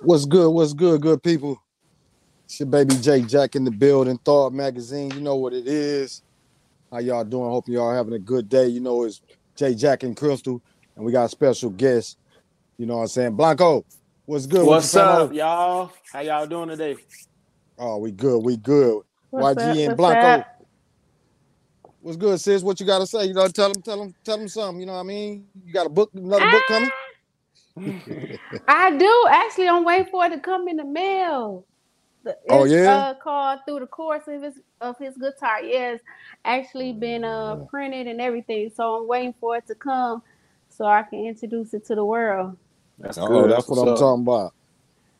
What's good? What's good, good people? It's your baby J-Jack in the building, Thawed Magazine. You know what it is. How y'all doing? Hope y'all having a good day. You know, it's J-Jack and Crystal, and we got a special guest. You know what I'm saying? Blanco, what's good? What's up, y'all? How y'all doing today? Oh, we good. We good. What's YG up? and What's Blanco. up? What's good, sis? What you got to say? You know, tell them, tell them, tell them something. You know what I mean? You got a book, another book coming? I do actually. I'm waiting for it to come in the mail. The- Oh, yeah? uh, called through the course of his of his guitar. Yes, actually been uh printed and everything. So I'm waiting for it to come so I can introduce it to the world. That's Oh, that's what I'm talking about.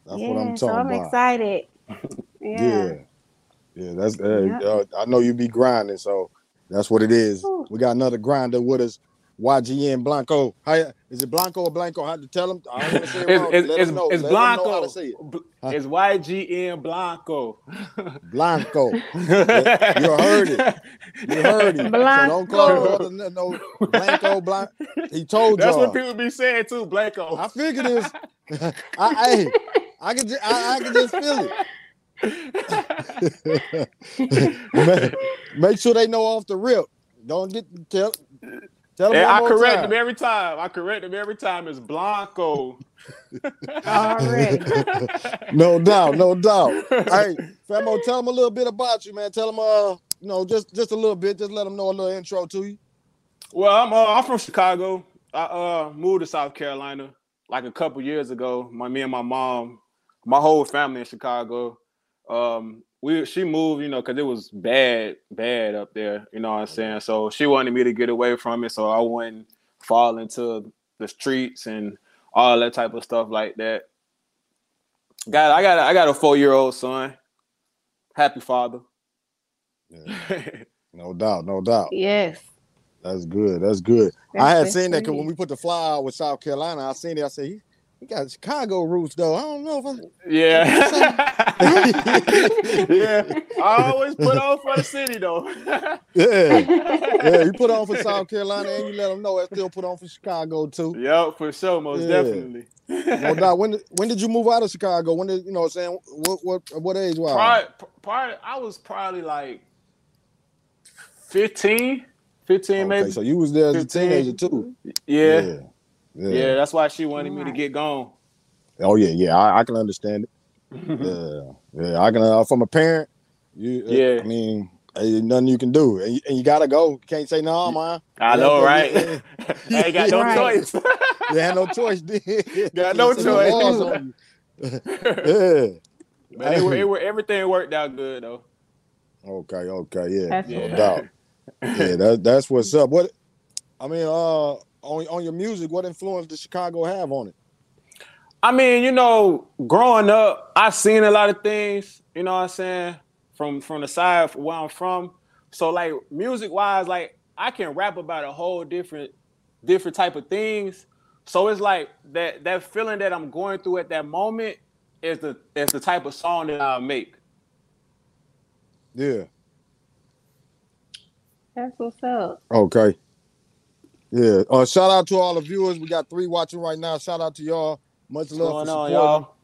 That's yeah, what I'm so talking I'm about. excited. Yeah. Yeah. Yeah, that's hey, Yeah. uh, I know you be grinding, so that's what it is. Ooh. We got another grinder with us, YGN Blanco. How is it Blanco or Blanco? How to tell him? I don't want to say it It's, wrong. it's, Let it's, know. it's Let him know how Blanco. to say it. Huh? It's YGN Blanco. Blanco. you heard it. You heard him. So don't call Blanco. brother no, no Blanco Blanc. He told That's y'all. what people be saying too, Blanco. I figured this. I, hey, I can just, I, I can just feel it. make, make sure they know off the rip. Don't get tell tell them And I more correct time. them every time. I correct them every time. It's Blanco. Already. no doubt, no doubt. hey, Famo, tell them a little bit about you, man. Tell them, uh, you know, just just a little bit. Just let them know a little intro to you. Well, I'm uh, I'm from Chicago. I uh moved to South Carolina like a couple years ago. My me and my mom, my whole family in Chicago. Um, we she moved, you know, because it was bad, bad up there. You know what I'm saying? Mm-hmm. So she wanted me to get away from it, so I wouldn't fall into the streets and all that type of stuff like that. Got I got a- I got a four year old son. Happy father. No doubt, no doubt. yes. That's good. That's good. I had seen that because when we put the fly out with South Carolina, I seen it. I said he, got Chicago roots though. I don't know if I'm. Yeah. yeah. I always put on for the city though. yeah, yeah. You put on for South Carolina and you let them know I still put on for Chicago too. yep, for sure, most Yeah. definitely. No doubt. When did- when did you move out of Chicago? When did you know? What I'm saying what what what age was? Probably, probably, I was probably like 15, 15 Okay, maybe. so you was there as a teenager too. yeah. yeah, yeah. that's why she wanted me to get gone. Oh yeah, yeah. I, I can understand it. Yeah, yeah. I can. Uh, from a parent, you. uh, Yeah. I mean, nothing you can do, and you, and you gotta go. You can't say no, man. I Yeah, know, but right? yeah. I ain't got no Right. choice. You had no choice. Then. Got no Can't say the choice. laws yeah. but it, wor- it, everything worked out good though. Okay. Okay. Yeah. That's no Yeah. doubt. Yeah. That, that's what's up. What? I mean, uh, on on your music, what influence does Chicago have on it? I mean, you know, growing up, I seen a lot of things, you know what I'm saying, from from the side where I'm from. So like music wise, like I can rap about a whole different different type of things. So it's like that that feeling that I'm going through at that moment is the is the type of song that I make. Yeah. That's what's up. Okay. Yeah. Uh, shout out to all the viewers. We got three watching right now. Shout out to y'all. Much What's love going for on, supporting. y'all?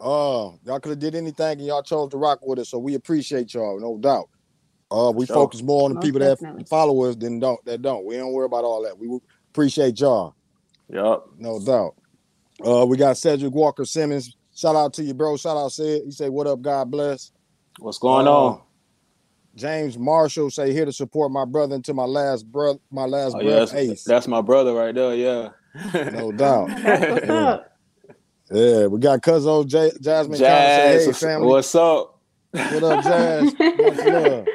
Uh, y'all could have did anything and y'all chose to rock with us, so we appreciate y'all, no doubt. Uh, we Sure. focus more on the Most people that definitely. follow us than don't that don't. We don't worry about all that. We appreciate y'all, Yep. no doubt. Uh, we got Cedric Walker Simmons. Shout out to you, bro. Shout out, said he said, "What up, God bless." What's going Uh, on? James Marshall say here to support my brother until my last breath, my last Oh, yeah, that's, Ace, that's my brother right there, yeah. no doubt. What's Yeah. up. Yeah, we got Cuzzo J- Jasmine. Jazz, Jazz, say, hey, family, what's up? what up, Jazz? Much love.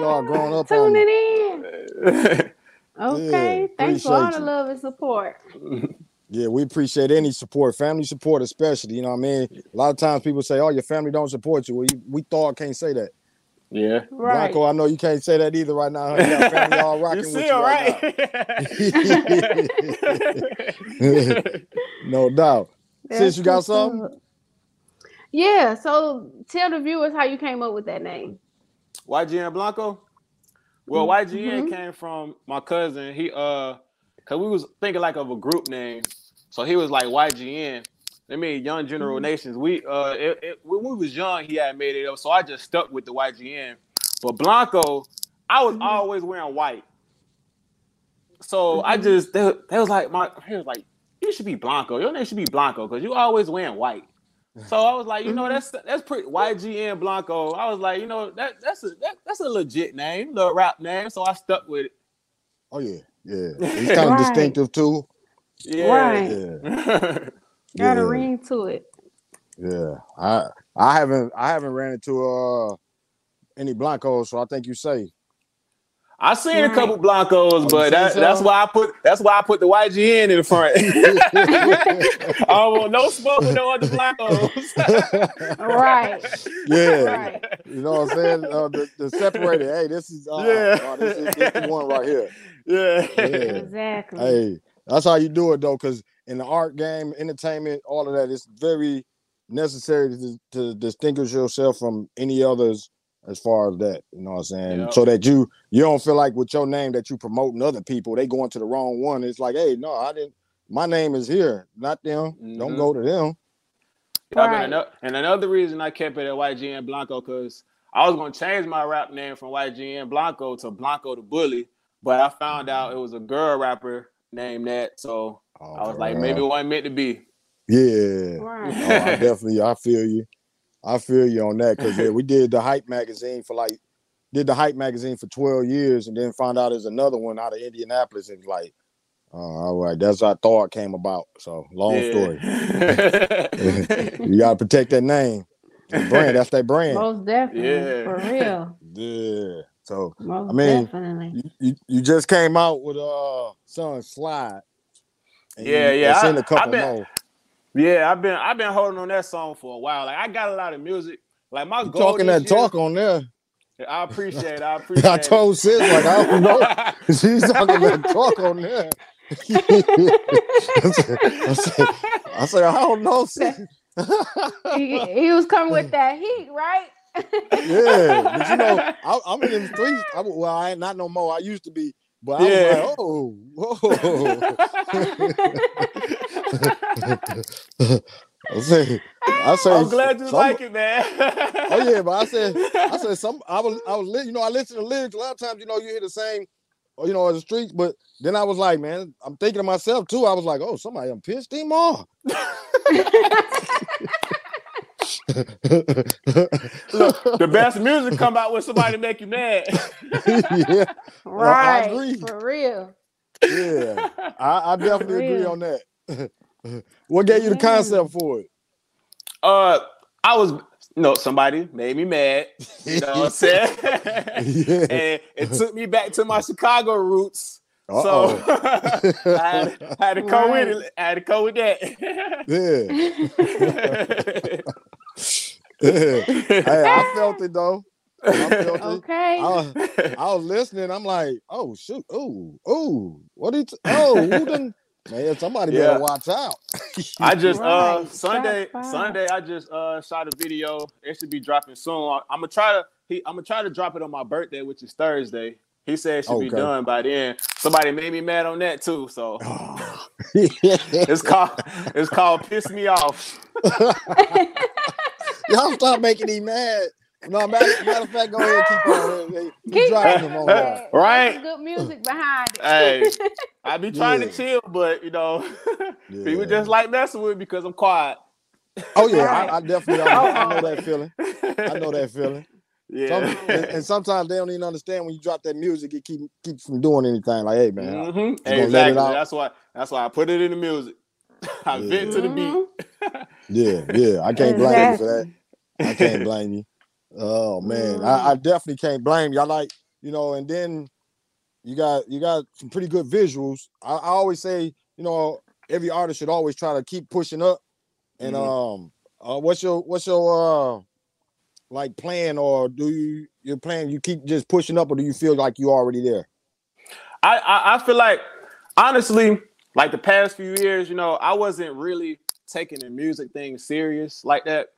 Y'all growing up Tuning me. in. Okay. Yeah, Thanks for all the love and support. Yeah, we appreciate any support, family support especially. You know what I mean? A lot of times people say, "Oh, your family don't support you." Well, you, we thought can't say that. Yeah. Right. Blanco, I know you can't say that either right now. huh? Y'all rocking you with see you it, right right? no doubt. Since you got what's something? up. Yeah. So tell the viewers how you came up with that name. YGN Blanco. Well, Mhm. YGN came from my cousin. He uh, cause we was thinking like of a group name, so he was like YGN. I mean, Young General Mhm. Nations. We uh, it, it, when we was young, he had made it up, so I just stuck with the YGN. But Blanco, I was Mhm. always wearing white, so I Mhm. just they, they was like my he was like you should be Blanco. Your name should be Blanco because you always wearing white. So I was like, you know, Mhm. that's that's pretty YGN Blanco. I was like, you know, that that's a that, that's a legit name, the rap name. So I stuck with it. Oh yeah, yeah. He's kind of Right. distinctive too. Yeah. Right. Yeah, Got Yeah. a ring to it. yeah. I I haven't I haven't ran into uh any blancos, so I think you say. I seen a couple Blancos, you but seen that, that's why I put that's why I put the YGN in the front. I don't want no smoke with no other Blancos. Right. yeah, Right. you know what I'm saying? Uh, the, the separated. Hey, this is uh, Yeah. uh, this, is, this is the one right here. yeah. Yeah. Exactly. Hey, that's how you do it though, because in the art game, entertainment, all of that, it's very necessary to, to distinguish yourself from any others as far as that. You know what I'm saying? Yep. So that you you don't feel like with your name that you promoting other people, they going to the wrong one. It's like, hey, no, I didn't. My name is here, not them. Don't Mhm. go to them. Yeah, Right. and, another, and another reason I kept it at YGN Blanco because I was gonna change my rap name from YGN Blanco to Blanco the Bully, but I found out it was a girl rapper named that, so Oh, I was like, maybe it wasn't meant to be. yeah. Right. Oh, I definitely, I feel you. I feel you on that because yeah, we did the hype magazine for like did the hype magazine for 12 years and then found out there's another one out of Indianapolis and like, uh, all right, that's how Thawed came about. So long story. story. You gotta protect that name. The brand, that's that brand. Most definitely. Yeah. For real. Yeah. So Most mean, definitely. you, you, you just came out with uh son slide. And Yeah, you, yeah, Seen I- a couple been- more. yeah, I've been I've been holding on that song for a while. Like I got a lot of music. Like my You goal talking that year- talk on there. I appreciate it. I appreciate I told sis like I don't know. She's talking that talk on there. I said, I said, I said, I don't know. sis. he, he was coming with that heat, right? yeah, but you know, I, I'm in the streets. I, well, I ain't not no more. I used to be, but I Yeah. was like, oh, whoa. I say, I say, I'm glad you some- like it, man. Oh yeah, but I said, I said some. I was, I was, you know, I listen to lyrics. A lot of times, you know, you hear the same, or you know, in the streets. But then I was like, man, I'm thinking to myself too. I was like, oh, somebody I'm pissed him off. Look, the best music come out when somebody make you mad. yeah, right. agree. For real. yeah, I, I definitely agree on that. what gave you the concept for it? uh, I was no somebody made me mad. You know what I'm saying? Yeah. and it took me back to my Chicago roots. Uh-oh. So I had, I had to go with it. I had to go with that. yeah, yeah. Hey, I felt it though. I felt it. okay. I was, I was listening. I'm like, oh shoot, oh, oh, what did? Oh, who done? Man, somebody Yeah. better watch out. I just uh Sunday Sunday I just uh shot a video. It should be dropping soon. I'm gonna try to he I'm gonna try to drop it on my birthday, which is Thursday. He said it should be done by then. Somebody made me mad on that too. So it's it's called it's called piss me off. Y'all stop making him mad. No, matter, matter of fact, go ahead and keep on. Keep dropping him on that. that. Right. There's Good music behind it. Hey, I be trying Yeah. to chill, but you know, people just like messing with me because I'm quiet. Oh yeah, Right. I, I definitely I, I know that feeling. I know that feeling. Some, Yeah. and, and sometimes they don't even understand when you drop that music, it keep keeps from doing anything. Like, hey man, Mhm. gonna let it Exactly. out. That's why. That's why I put it in the music. I Yeah. vent to the beat. Mhm. yeah, yeah, I can't blame you for that. I can't blame you. Oh man, I, I definitely can't blame you. I like, you know, and then you got you got some pretty good visuals. I, I always say, you know, every artist should always try to keep pushing up. And um, uh, what's your what's your uh like plan, or do you your plan? You keep just pushing up, or do you feel like you already there? I, I I feel like honestly, like the past few years, you know, I wasn't really taking the music thing serious like that.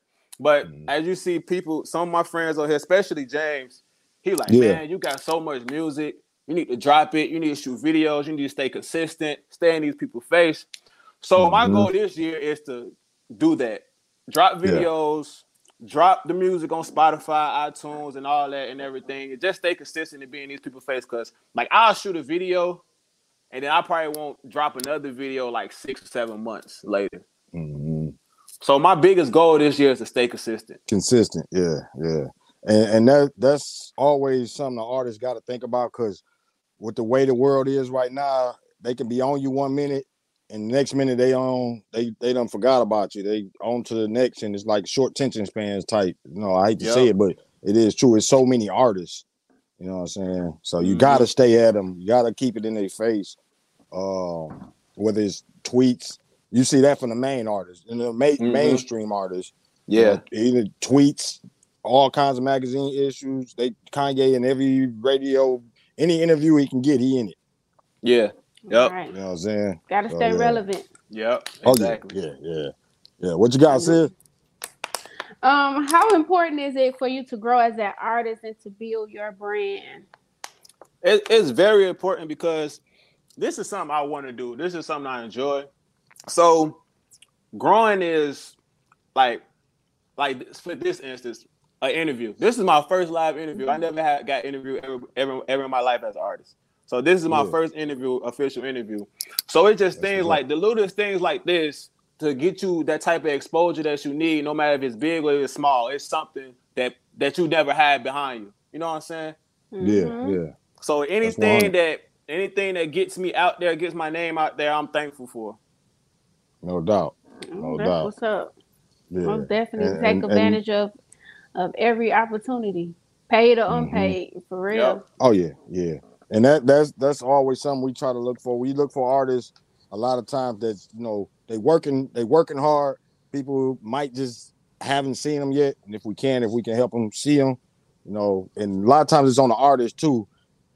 But Mhm. as you see, people, some of my friends on here, especially James, he like, Yeah. man, you got so much music. You need to drop it. You need to shoot videos. You need to stay consistent. Stay in these people's face. So my Mhm. goal this year is to do that. Drop Yeah. videos, drop the music on Spotify, iTunes, and all that and everything. And just stay consistent and be in these people's face. Cause like I'll shoot a video and then I probably won't drop another video like six or seven months later. Mhm. So my biggest goal this year is to stay consistent. consistent. Yeah, yeah, and and that that's always something the artist got to think about because with the way the world is right now, they can be on you one minute, and the next minute they on they they done forgot about you. They on to the next, and it's like short tension spans type. You know, I hate to say it, but it is true. It's so many artists. You know what I'm saying? So you Mhm. gotta stay at them. You gotta keep it in their face. Um, whether it's tweets, you see that from the main artists and the ma- Mhm. mainstream artists. you Yeah. know, either tweets, all kinds of magazine issues. They Kanye in every radio, any interview he can get, he in it. Yeah. Yep. Right. You know what I'm saying? Gotta So, stay yeah. relevant. Yep. Oh Exactly. yeah, yeah, yeah, yeah. What you got, sis? Um, how important is it for you to grow as an artist and to build your brand? It, it's very important because this is something I want to do. This is something I enjoy. So growing is like like for this instance, an interview. This is my first live interview. I never had got interviewed ever ever, ever in my life as an artist. So this is my Yeah. first interview, official interview. So it's just That's things what's like the littlest things like this to get you that type of exposure that you need, no matter if it's big or it's small. It's something that that you never had behind you. You know what I'm saying? Yeah, Mhm. yeah. So anything that anything that gets me out there, gets my name out there, I'm thankful for. No doubt. No That's doubt. what's up. Yeah. Most definitely And- take and- and- advantage of of every opportunity, paid or Mhm. unpaid, for real. Yep. Oh yeah, yeah. And that that's that's always something we try to look for. We look for artists a lot of times that you know they working they working hard. People might just haven't seen them yet, and if we can, if we can help them see them, you know. And a lot of times it's on the artist too.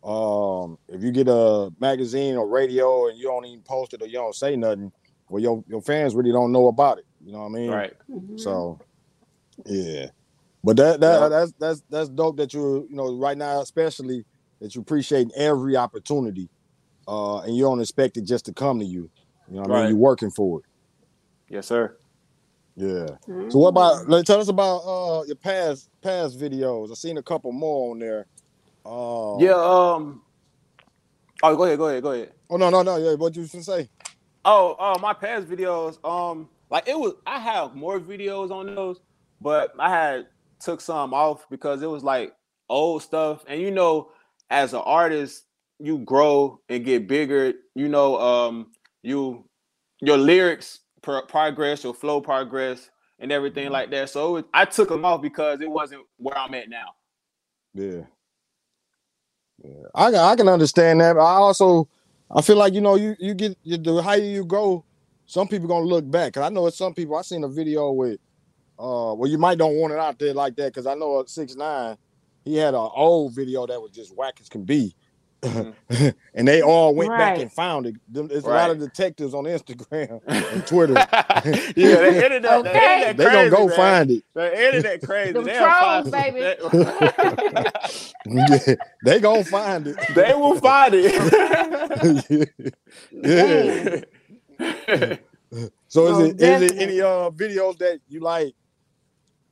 Um, if you get a magazine or radio and you don't even post it or you don't say nothing, well, your your fans really don't know about it. You know what I mean? Right. Mhm. So, yeah, but that that Yeah. that's that's that's dope that you you know right now especially that you appreciate every opportunity, uh, and you don't expect it just to come to you. You know what I mean? You're working for it. Yes, sir. Yeah. Mhm. So what about? Let tell us about uh your past past videos. I've seen a couple more on there. Uh, Yeah. Um. Oh, go ahead. Go ahead. Go ahead. Oh no no no yeah. What you was gonna say? Oh, oh, my past videos. Um, like it was. I have more videos on those, but I had took some off because it was like old stuff. And you know, as an artist, you grow and get bigger. You know, um, you your lyrics pro- progress, your flow progress, and everything like that. So it was, I took them off because it wasn't where I'm at now. Yeah. Yeah. I I can understand that. I also I feel like you know you you get you, the higher you go, some people gonna look back. Cause I know it's some people. I seen a video with uh well you might don't want it out there like that because I know at six nine he had an old video that was just whack as can be. and they all went back and found it. Them- There's a lot of detectives on Instagram and Twitter. yeah, the internet, the Okay. internet they gonna go man. find it. The internet crazy. Them They'll trolls, find- baby. They, Yeah, they gonna find it. they will find it. yeah. So is Most it is it definitely. any uh videos that you like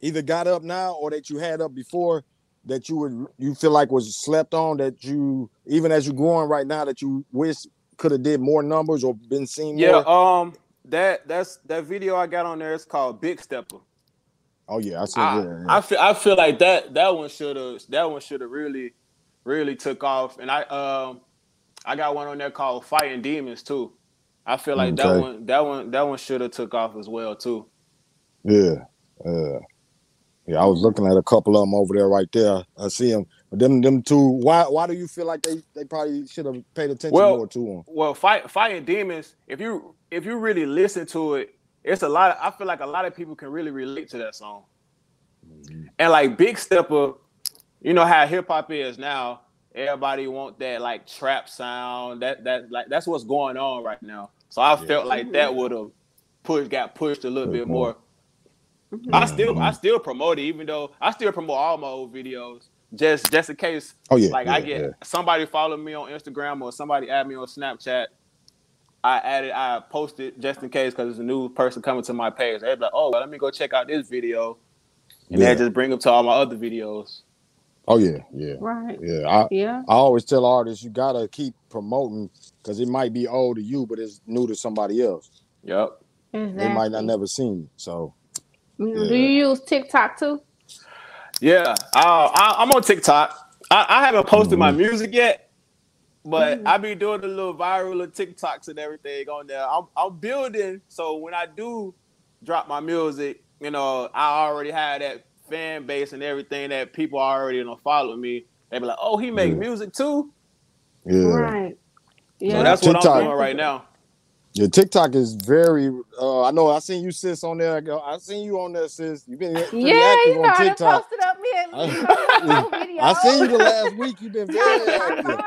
either got up now or that you had up before that you would you feel like was slept on that you even as you're growing right now that you wish could have did more numbers or been seen yeah, more? um, that that's that video I got on there is called Big Stepper. oh yeah, I see. I, yeah, yeah. I feel I feel like that that one should have that one should have really really took off. And I um I got one on there called Fighting Demons too. I feel like that one that one that one should have took off as well too. yeah, yeah. Yeah, I was looking at a couple of them over there right there. I see them. Them them two, why why do you feel like they they probably should have paid attention Well, more to them? Well, fight fighting demons. If you if you really listen to it, it's a lot. Of, I feel like a lot of people can really relate to that song. Mm-hmm. And like Big Stepper, you know how hip hop is now. Everybody want that like trap sound. That that like that's what's going on right now. So I Yeah. felt like that would have pushed got pushed a little bit more. More. I mm-hmm. still I still promote it, even though I still promote all my old videos. Just just in case Oh yeah, like yeah, I get yeah. somebody follow me on Instagram or somebody add me on Snapchat. I added, I posted just in case because there's a new person coming to my page. They'd be like, "Oh, well, let me go check out this video," and Yeah. then just bring them to all my other videos. Oh yeah, yeah, Right. yeah. I, Yeah. I always tell artists you gotta keep promoting because it might be old to you, but it's new to somebody else. Yep. Exactly. They might not never seen it. So Yeah. Do you use TikTok too? Yeah, uh, I, I'm on TikTok. I, I haven't posted my music yet, but Mhm. I be doing the little viral little TikToks and everything on there. I'm, I'm building, so when I do drop my music, you know, I already have that fan base and everything that people are already you know follow me. They be like, "Oh, he make Yeah. music too." yeah, Right. Yeah. So that's what TikTok- I'm doing right now. Yeah. TikTok is very. Uh, I know. I seen you sis on there. girl. I seen you on there, sis. You've been pretty yeah, active you know, on I done TikTok. posted up me and I- you know, little videos. I seen you the last week. You've been very active.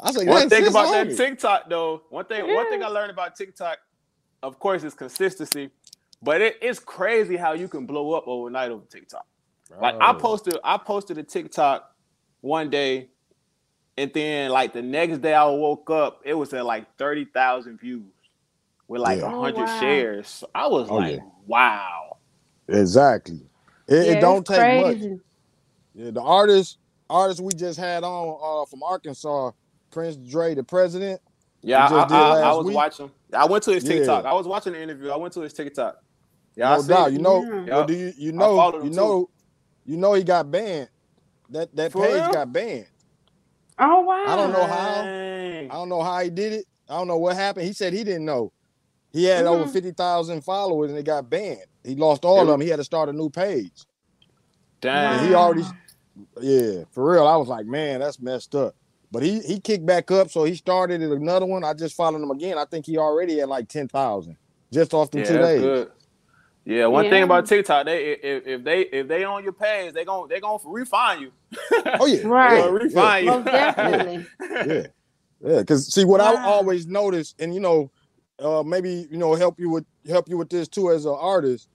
I was like, One thing about that it." TikTok though, one thing, one thing I learned about TikTok, of course, is consistency. But it, it's crazy how you can blow up overnight over TikTok. Like I posted, I posted a TikTok one day, and then like the next day I woke up, it was at like thirty thousand views with like a Yeah. Oh, hundred wow. shares. So I was Oh, like, yeah. wow. Exactly. It, Yeah, it don't it's take much. Yeah, the artist artist we just had on uh, from Arkansas, Prince Dre, the president. Yeah, You I, did I, I was week? watching. I went to his Yeah. TikTok. I was watching the interview. I went to his TikTok. Yeah, I no see doubt. You know, Yeah. well, do you you know followed him you too. know you know he got banned. That that For page real? got banned. Oh wow. I don't know how. I don't know how he did it. I don't know what happened. He said he didn't know. He had over Mhm. fifty thousand followers and it got banned. He lost all It of them. He had to start a new page. Damn. And he already, yeah, for real. I was like, man, that's messed up. But he he kicked back up, so he started another one. I just followed him again. I think he already had like ten thousand just off them yeah, two days. good. Yeah, one Yeah. thing about TikTok, they if, if they if they on your page, they gon' they gonna refine you. Oh yeah, Right. They gonna refine you. Most definitely. yeah, yeah. Because see, what I always notice, and you know, uh, maybe you know, help you with help you with this too as an artist,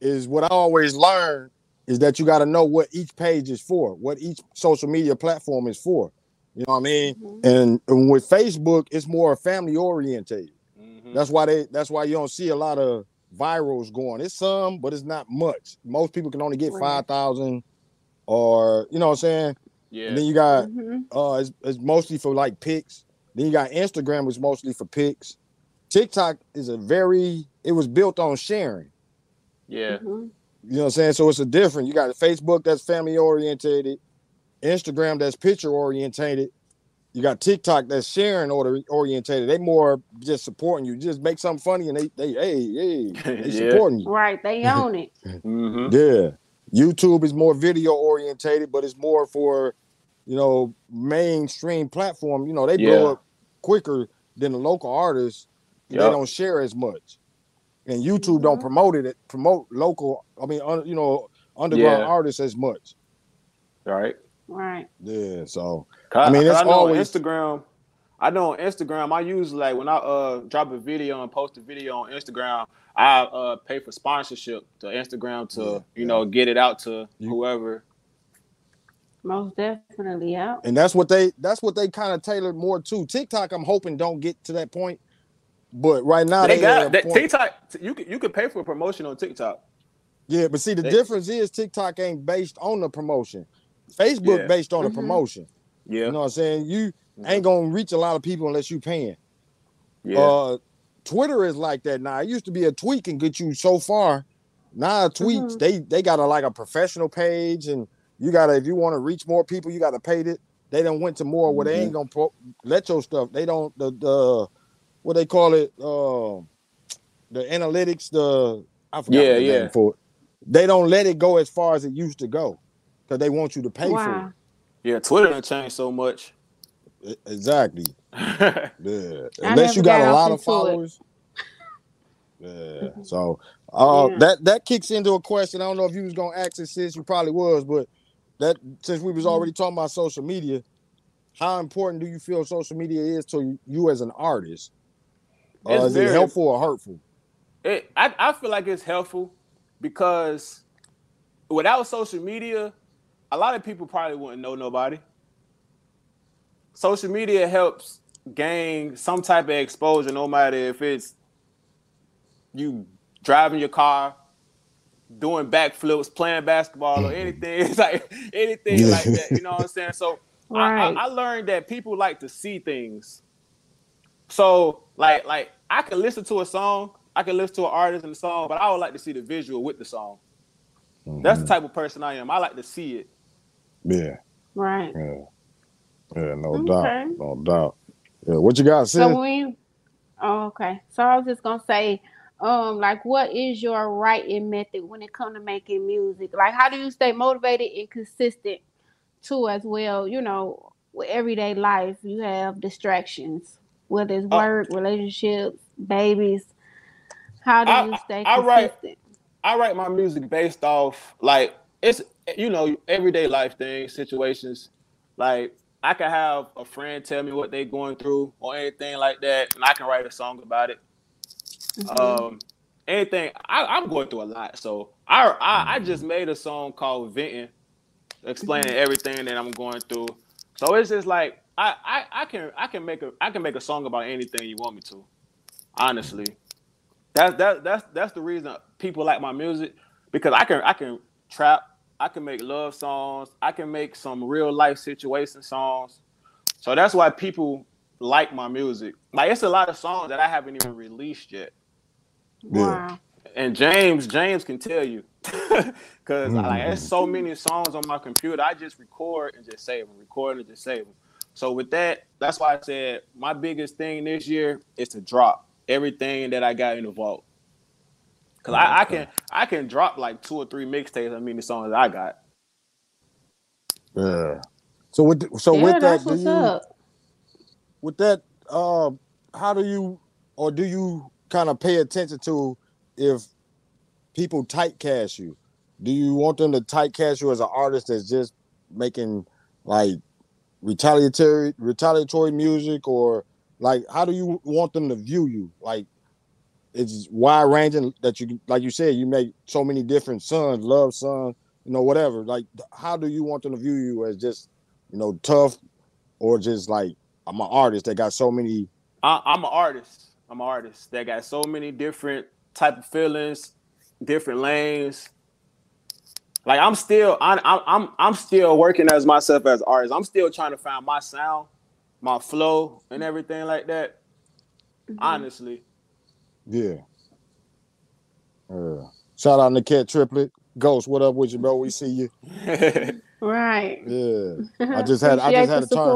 is what I always learn is that you got to know what each page is for, what each social media platform is for. You know what I mean? Mhm. And, and with Facebook, it's more family oriented. Mhm. That's why they. That's why you don't see a lot of virals going. It's some, but it's not much. Most people can only get Right. five thousand, or you know what I'm saying. Yeah. And then you got Mhm. uh, it's, it's mostly for like pics. Then you got Instagram, which is mostly for pics. TikTok is a very. It was built on sharing. yeah. Mhm. You know what I'm saying? So it's a different. You got Facebook that's family orientated, Instagram that's picture orientated. You got TikTok that's sharing order orientated. They more just supporting you. Just make something funny and they they hey hey they Yeah. supporting you. Right. They own it. hmm Yeah. YouTube is more video orientated, but it's more for you know mainstream platform. You know they blow up quicker than the local artists. They don't share as much, and YouTube don't Mhm. promote it. Promote local. I mean, un, you know, underground Yeah. artists as much. Right. Right. Yeah. So I I mean, mean, it's I know always- on Instagram. I know on Instagram, I usually like when I uh drop a video and post a video on Instagram, I uh pay for sponsorship to Instagram to Yeah, you yeah. know get it out to You- whoever. Most definitely. Yeah. and that's what they that's what they kind of tailored more to. TikTok, I'm hoping don't get to that point, but right now they they, got at that point- TikTok. You can you can pay for a promotion on TikTok. Yeah, but see, the They- difference is TikTok ain't based on the promotion. Facebook Yeah. based on the Mhm. promotion. Yeah. You know what I'm saying? You Yeah. ain't gonna reach a lot of people unless you paying. Yeah. Uh, Twitter is like that now. It used to be a tweet can get you so far. Now tweets Mhm. they they got a like a professional page, and you gotta if you want to reach more people, you gotta pay it. They done went to more where they Mm-hmm. ain't gonna pro- let your stuff. They don't the the what they call it um the analytics the I forgot Yeah, the name yeah. for it. They don't let it go as far as it used to go because they want you to pay Wow. Yeah. Twitter done changed so much. for it. Exactly. yeah. Yeah. Unless you got got a lot of followers. Yeah. So uh Yeah. that that kicks into a question. I don't know if you was gonna ask it since you probably was, but that since we Mm-hmm. was already talking about social media, how important do you feel social media is to you as an artist? Uh, It's is it helpful or hurtful? It, I, I feel like it's helpful because without social media, a lot of people probably wouldn't know nobody. Social media helps gain some type of exposure, no matter if it's you driving your car, doing backflips, playing basketball, or mm-hmm. anything. It's like anything Yeah. like that. You know what I'm saying? So I, I, I learned that people like to see things. So like like I can listen to a song, I can listen to an artist and the song, but I would like to see the visual with the song. That's the mm-hmm. type of person I am. I like to see it. Yeah, Right. yeah, yeah. No Okay. doubt, no doubt. Yeah, what you got, sis? So we, oh, okay. So I was just gonna say, um, like, what is your writing method when it comes to making music? Like, how do you stay motivated and consistent too, as well? You know, with everyday life, you have distractions, whether it's Uh, work, relationships, babies. How do I- you stay I write- consistent? I write my music based off like it's you know everyday life things, situations. Like I can have a friend tell me what they're going through or anything like that, and I can write a song about it. Mhm. Um, anything I, I'm going through a lot, so I, I I just made a song called "Venting," explaining everything that I'm going through. So it's just like I, I I can I can make a I can make a song about anything you want me to. Honestly, that's that that's that's the reason people like my music because I can I can trap, I can make love songs, I can make some real life situation songs. So that's why people like my music. Like it's a lot of songs that I haven't even released yet. Yeah. Wow. And James, James can tell you, because like there's Mm-hmm. so many songs on my computer. I just record and just save them, record and just save them. So with that, that's why I said my biggest thing this year is to drop everything that I got in the vault. Cause I, I can I can drop like two or three mixtapes. I mean the songs I got. Yeah. So with so yeah, with that, do you up. with that uh how do you or do you kind of pay attention to if people typecast you? Do you want them to typecast you as an artist that's just making like retaliatory retaliatory music or like how do you want them to view you? Like it's wide ranging that you like you said you make so many different sons, love sons, you know whatever. Like how do you want them to view you as just you know tough or just like I'm an artist that got so many I, I'm an artist. I'm an artist that got so many different type of feelings, different lanes. Like I'm still, I, I'm, I'm, I'm still working as myself as artist. I'm still trying to find my sound, my flow, and everything like that. Mhm. Honestly, yeah. Uh, shout out to Cat Triplet. Ghost, what up with you, bro? We see you. Right. Yeah. I just had- I just had the to turn-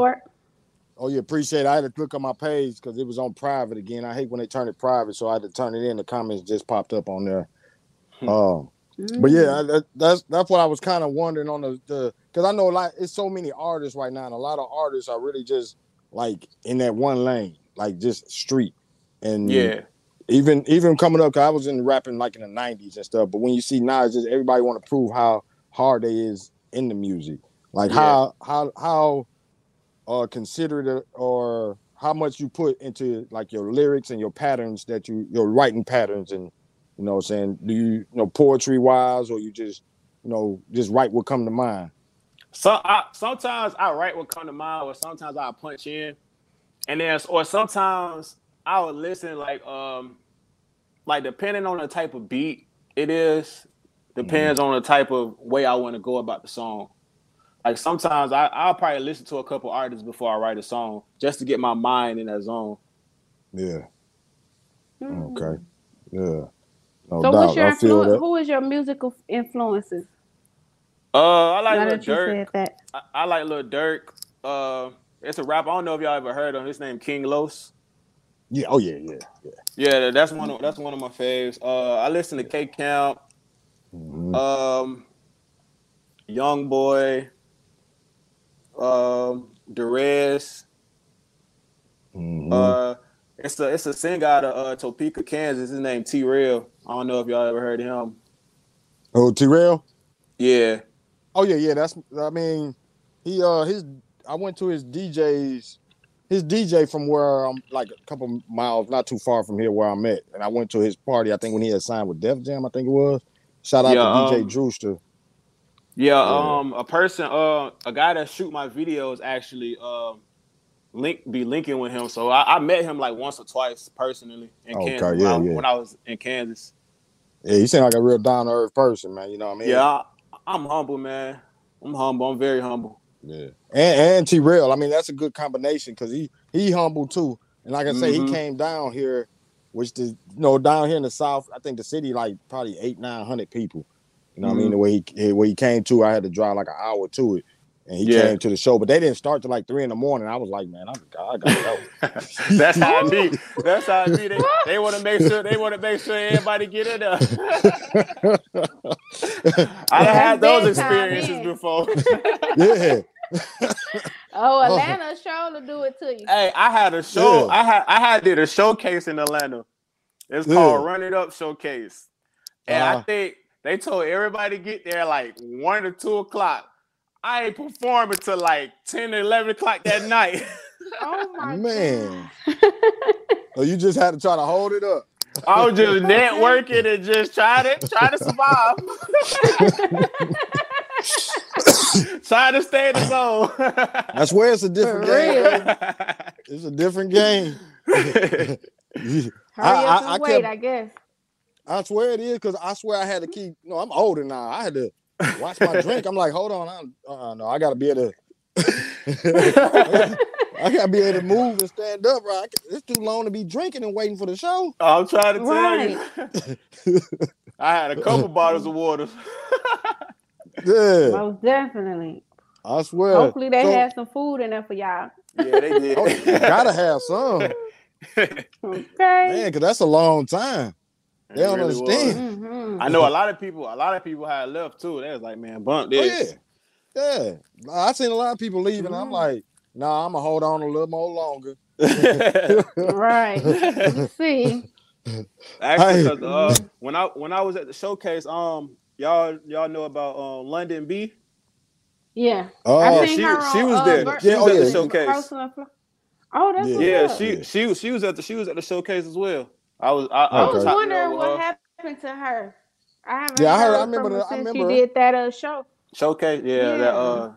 Oh yeah, appreciate it. I had to click on my page because it was on private again. I hate when they turn it private, so I had to turn it in. The comments just popped up on there. Hmm. Um, but yeah, I- that, that's that's what I was kind of wondering on the the because I know a lot. It's so many artists right now, and a lot of artists are really just like in that one lane, like just street. And yeah, even even coming up, cause I was in rapping like in the '90s and stuff. But when you see now, it's just everybody want to prove how hard they is in the music. Like Yeah. how how how uh considerate or how much you put into like your lyrics and your patterns that you your writing patterns and you know what I'm saying do you, you know poetry wise or you just you know just write what come to mind So I, sometimes I write what come to mind, or sometimes I punch in, and then or sometimes I would listen like um like depending on the type of beat it is, depends on the type of way I want to go about the song. Like sometimes I I'll probably listen to a couple artists before I write a song just to get my mind in that zone. yeah Mm. okay yeah no So, doubt what's your I feel influence? that Who is your musical influences? Uh, I like now Lil that Durk. I, I like Lil Durk. Uh, it's a rapper. I don't know if y'all ever heard of him. His name King Los. Yeah oh yeah yeah yeah Yeah, that's one of that's one of my faves. Uh, I listen to K Camp, Mhm. um, Young Boy, um, Derez. Mhm. Uh, it's a it's a singer out of uh, Topeka, Kansas. His name T Real. I don't know if y'all ever heard of him. oh T-Rail Yeah, Oh yeah, yeah. That's I mean, he uh his I went to his DJ's his DJ from where I'm like a couple miles, not too far from here where I'm at. And I went to his party, I think when he had signed with Def Jam, I think it was. Shout out Yeah, to DJ um, Drewster. yeah. Yeah. Um, a person, uh, a guy that shoot my videos actually, um, link be linking with him. So I, I met him like once or twice personally in Okay, Kansas yeah, when, I, yeah. when I was in Kansas. Yeah, you seem like a real down to earth person, man. You know what I mean? Yeah, I, I'm humble, man. I'm humble. I'm very humble. Yeah. And and T Real. I mean, that's a good combination because he he humble too. And like I say, Mhm. he came down here, which the you know, down here in the south, I think the city like probably eight, nine hundred people. You know what I mean? Mhm. The way he where he came to, I had to drive like an hour to it. And he Yeah. came to the show, but they didn't start till like three in the morning. I was like, man, I'm, I gotta go. That's how it be. That's how it be. They, they want to make sure they want to make sure everybody get in there. I done had those experiences before. yeah. Oh, Atlanta sure to do it to you. hey, I had a show. Yeah. I had I had did a showcase in Atlanta. It's Yeah. called Run It Up Showcase, and I Uh-huh. think they told everybody to get there like one or two o'clock. I ain't performing till like ten or eleven o'clock that night. Oh my Man. God. So you just had to try to hold it up. I was just networking and just trying to try to survive. trying to stay in the zone. That's where it's a different For game. real. It's a different game. Hurry I- up I- and I wait, kept- I guess. I swear it is because I swear I had to keep. No, I'm older now. I had to watch my drink. I'm like, hold on, I'm, uh, no, I gotta be able to. I gotta be able to move and stand up. Right, it's too long to be drinking and waiting for the show. I'm trying to tell you. I had a couple bottles of water. Yeah, Most definitely. I swear. Hopefully they So- had some food in there for y'all. Yeah, they did. Oh, gotta have some, Okay. man, because that's a long time. They don't really understand. was. Mhm. I know a lot of people. A lot of people had left too. They was like, "Man, bump Oh this." yeah, yeah. I seen a lot of people leaving. I'm Mhm. like, nah, I'm gonna hold on a little more longer. Right. Let's see. Actually, Hey. 'cause, uh, when I when I was at the showcase, um, y'all y'all know about um Londynn B. Yeah. Oh, she- seen she on, was uh, there. She was at the showcase. Oh, that's Yeah. Yeah, she she was she was at the she was at the showcase as well. I was I, I I Okay. was wondering up what her. happened to her. I haven't Yeah, I heard- heard I remember from her the- I since remember she did that uh show. showcase. Yeah, that uh,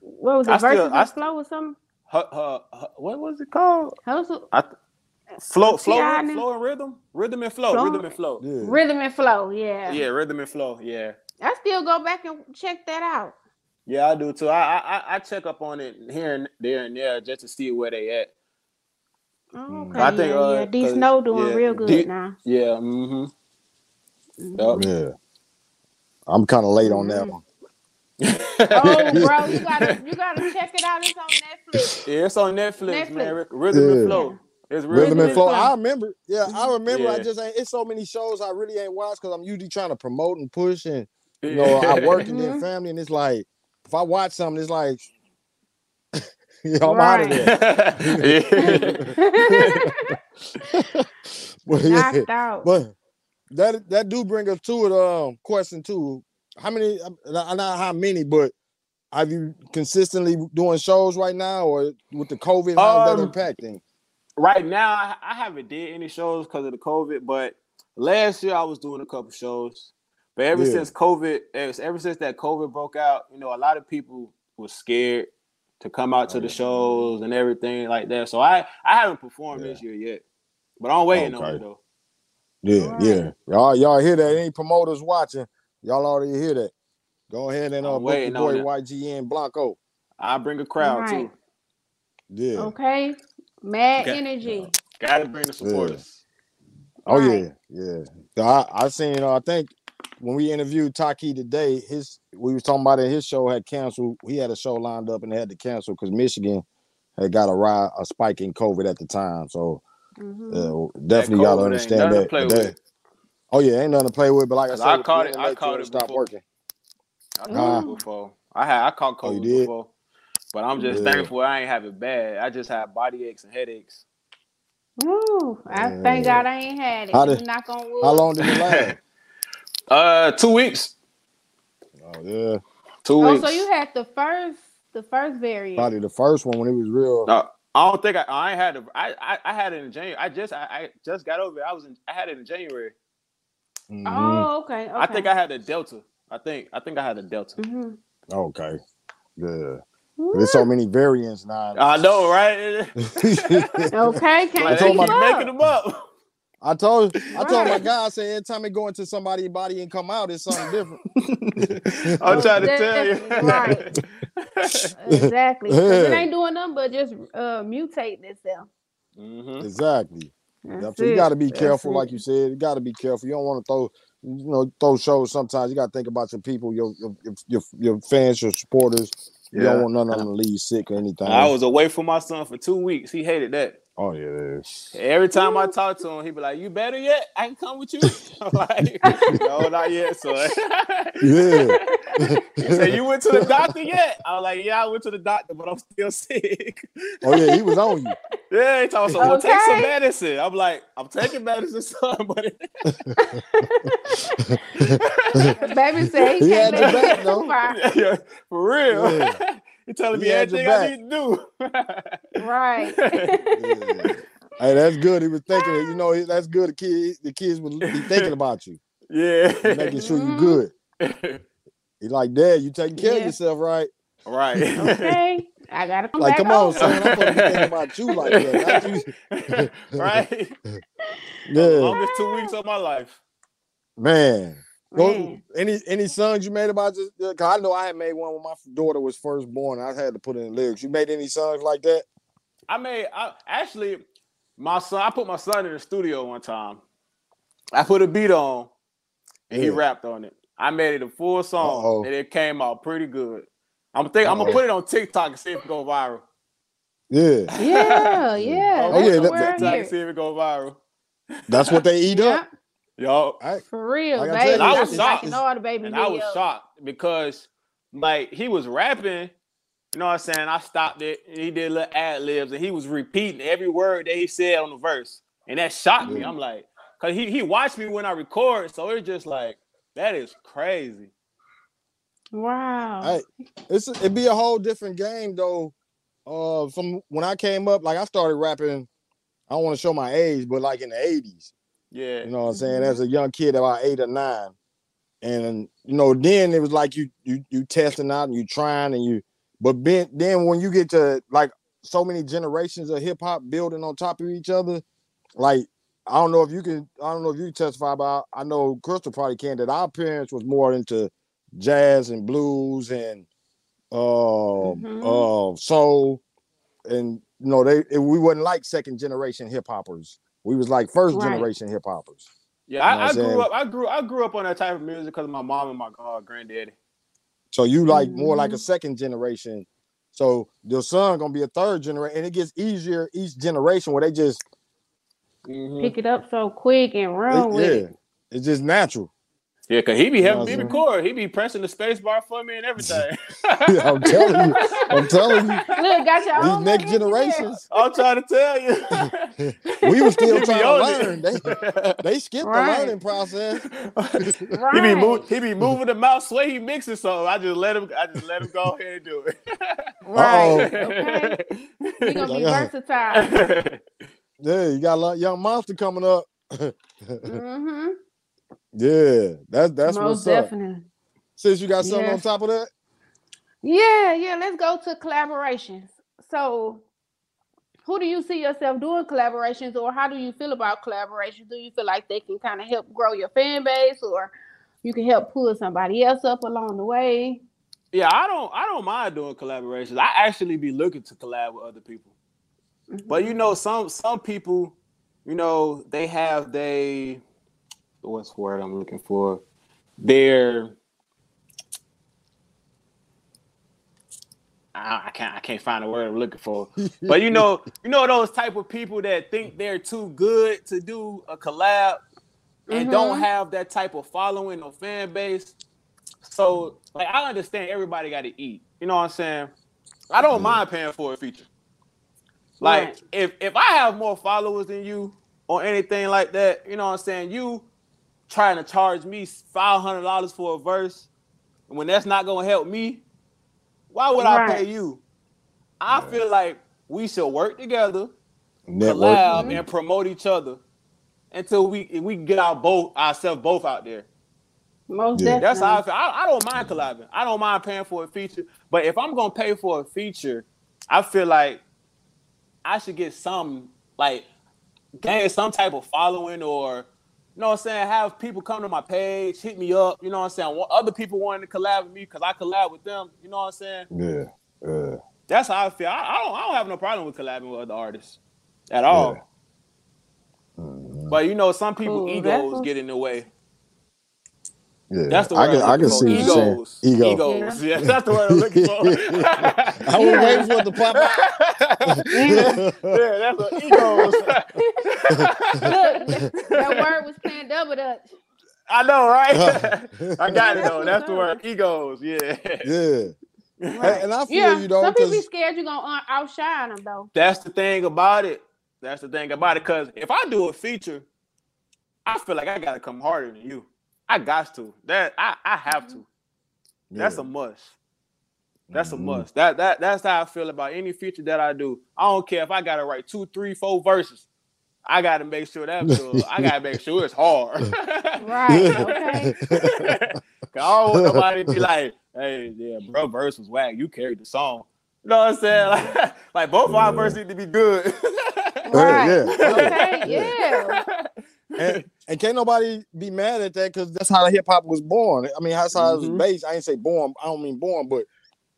What was it? I still- I and Flow or something? her, her, her what was it called? Hustle- I th- flow flow T.I. flow and rhythm rhythm and flow Flow? rhythm and flow. yeah. Rhythm and Flow, yeah. Yeah, rhythm and flow. Yeah. I still go back and check that out. Yeah, I do too. I, I I- I check up on it here and there and there just to see where they at. Oh, Mm. okay. I think, yeah, uh, yeah. D 'cause- Snow doing yeah, real good D- now. Yeah. Mm-hmm. Mhm. Yeah. I'm kind of late on that Mhm. one. Oh, bro, you gotta you gotta check it out. It's on Netflix. Yeah, it's on Netflix, man. Netflix. Ry- Rhythm Yeah. and flow. It's Rhythm rhythm, and and flow. Flow. I remember. Yeah, I remember. I just ain't. It's so many shows I really ain't watched because I'm usually trying to promote and push, and you know I work and then family, and it's like if I watch something, it's like you I'm out of there. But, yeah, Knocked out. but that that do bring us to it. Um, question two: How many? uh, Not not how many, but have you consistently doing shows right now, or with the COVID, how's that Um, impacting? right now, I, I haven't did any shows because of the COVID, but last year I was doing a couple shows. But ever Yeah. since COVID, ever ever since that COVID broke out, you know, a lot of people were scared to come out to the shows and everything like that. So I I haven't performed Yeah. this year yet, but I'm waiting on it though. Yeah, Alright. yeah. Y'all, y'all hear that? Any promoters watching? Y'all already hear that? Go ahead and uh, I'm book your boy on YGN Blanco. I bring a crowd Right. too. Yeah. Okay. Mad Okay. energy. Gotta bring the supporters. Oh Right. yeah, yeah. I I seen. Uh, I think when we interviewed Taki today, his we was talking about it. His show had canceled. He had a show lined up and they had to cancel because Michigan had got a ri- a spike in COVID at the time. So Mhm. uh, definitely got to COVID understand nothing to that. play that- with. Oh yeah, ain't nothing to play with. But like I said, I with caught it- I internet, caught you it Stop working. I caught it before. I had I caught Oh, COVID did? before, but I'm just Yeah. thankful I ain't have it bad. I just had body aches and headaches. Ooh, I Yeah. thank God I ain't had it. How You did- knock on wood. How long did it last? Uh, two weeks. oh yeah, Two Oh, weeks. so you had the first, the first variant. probably the first one when it was real. No, I don't think I. I had it. I, I I had it in January. I just I, I just got over it. I was in. I had it in January. Mhm. Oh, okay. okay. I think I had the Delta. I think I think I had the Delta. Mhm. Okay. Yeah. There's so many variants now. I know, right? Okay, can't Like, told they my- keep making them up. I told I told my Right. guy, I said every time it go into somebody's body and come out, it's something different. I'm trying to tell you. Right. exactly. 'Cause it ain't doing nothing but just uh, mutating itself. Mhm. exactly. That's Yep, you got to be careful, it. like you said. You got to be careful. You don't want to throw, you know, throw shows. Sometimes you got to think about your people, your your your, your fans, your supporters. You don't want none of them to leave sick or anything. I was away from my son for two weeks. He hated that. Oh yeah, Every time I talk to him, he be like, "You better yet? I can come with you." I'm like, "No, not yet, son." yeah. he said, "You went to the doctor yet?" I was like, "Yeah, I went to the doctor, but I'm still sick." Oh yeah, he was on you. yeah, he told me, "Well, take some medicine." I'm like, "I'm taking medicine, son, but Baby said he He can't had your let back, it though. fire. yeah, for real." Yeah. He telling me He had everything I need to do. Right. Yeah. Hey, that's good. He was thinking. You know, that's good. The kid, the kids would be thinking about you, yeah, making sure you Mhm. good. He like, Dad, you taking care of yourself, right? right. okay. I gotta come Like, back come on, over. son. I'm supposed to be thinking about you like that. not you. right. Yeah, Longest two weeks of my life. man. Go, Man. any any songs you made about this? uh, Cause I know I had made one when my daughter was first born. I had to put in lyrics. You made any songs like that? I made I actually my son, I put my son in the studio one time. I put a beat on and he rapped on it. I made it a full song Uh-oh. and it came out pretty good. I'm think I'm gonna put it on TikTok and see if it go viral. Yeah, Yeah, yeah. Oh, yeah, that's that- TikTok and see if it go viral. that's what they eat yeah, up. Yo, I, for real, Like I baby. tell you, I I was was shocked. liking all the baby and I was videos. shocked because like he was rapping, you know what I'm saying? I stopped it and he did little ad libs and he was repeating every word that he said on the verse. And that shocked me. I'm like, cause he he watched me when I record, so it's just like that is crazy. Wow. Hey, it's it'd be a whole different game though. Uh, from when I came up, like I started rapping. I don't want to show my age, but like in the '80s, Yeah. you know what I'm saying? As a young kid, about eight or nine, and you know, then it was like you you you testing out and you trying and you, but then then when you get to like so many generations of hip hop building on top of each other, like I don't know if you can, I don't know if you can testify about. I know Crystal probably can that our parents was more into jazz and blues and um Mhm. uh soul and you know they it, we wasn't like second generation hip hoppers. We was like first Right. generation hip hoppers. Yeah, You know I, what I I'm grew up. I grew. I grew up on that type of music because of my mom and my uh, granddaddy. So you like more like a Mhm. second generation. So your son gonna be a third generation, and it gets easier each generation where they just Mhm. Pick it up so quick and it- run with yeah, it. it's just natural. Yeah, cause he be You know having me record. He be pressing the space bar for me and everything. I'm telling you, I'm telling you, Look, got your these next generations, I'm trying to tell you. we were still He trying to learn. They it. they skipped Right. the learning process. he be Right. move, he be moving the mouse way he mixes so I just let him I just let him go ahead and do it. Right. Uh-oh. Okay. We gonna be versatile. Yeah, you got a lot of young monster coming up. hmm Yeah, that's that's Most what's up. Since you got something Yeah. on top of that, Yeah, yeah. Let's go to collaborations. So, who do you see yourself doing collaborations, or how do you feel about collaborations? Do you feel like they can kind of help grow your fan base, or you can help pull somebody else up along the way? yeah, I don't I don't mind doing collaborations. I actually be looking to collab with other people. But you mm-hmm. know, some some people, you know, they have they what's the word I'm looking for? They're I can't I can't find the word I'm looking for. But you know, you know those type of people that think they're too good to do a collab and don't Mhm. have that type of following or fan base. So like I understand everybody got to eat. You know what I'm saying? I don't Yeah. mind paying for a feature. Like Right. if if I have more followers than you or anything like that, you know what I'm saying? You trying to charge me five hundred dollars for a verse and when that's not gonna help me, why would I pay you? I feel like we should work together, network. collab, mm-hmm. and promote each other until we we get our both ourselves both out there. Most Yeah. definitely. That's how I feel. I, I don't mind collabing. I don't mind paying for a feature. But if I'm gonna pay for a feature, I feel like I should get some like gain some type of following or you know what I'm saying, have people come to my page, hit me up, you know what I'm saying? Want other people wanting to collab with me because I collab with them, you know what I'm saying? Yeah. Yeah. That's how I feel. I, I don't I don't have no problem with collabing with other artists at all. Mhm. But you know, some people Cool. Egos get in the way. Yeah. That's the I word can, I'm I can see for. you saying egos. ego. Egos. Yeah, that's the word I'm looking for. I was waiting for it to pop out. yeah, that's what egos. Look, that word was playing double dutch. I know, right? I got it though. That's the word. Egos. Yeah. yeah. And, and I feel Yeah, you though, some people be scared you're gonna uh, outshine them though. That's the thing about it. That's the thing about it. Cause if I do a feature, I feel like I gotta come harder than you. I got to. That I, I have to. That's a must. That's a Mhm. must. That that that's how I feel about any feature that I do. I don't care if I gotta write two, three, four verses. I gotta make sure that I gotta make sure it's hard. Right. Okay. 'Cause I don't want nobody to be like, hey, yeah, bro, verse was whack. You carried the song. You know what I'm saying? Like, like both of our Yeah. verses need to be good. Right. yeah. Okay. Yeah. And, and can't nobody be mad at that because that's how the hip hop was born. I mean, that's how it Mhm. was based. I ain't say born. I don't mean born, but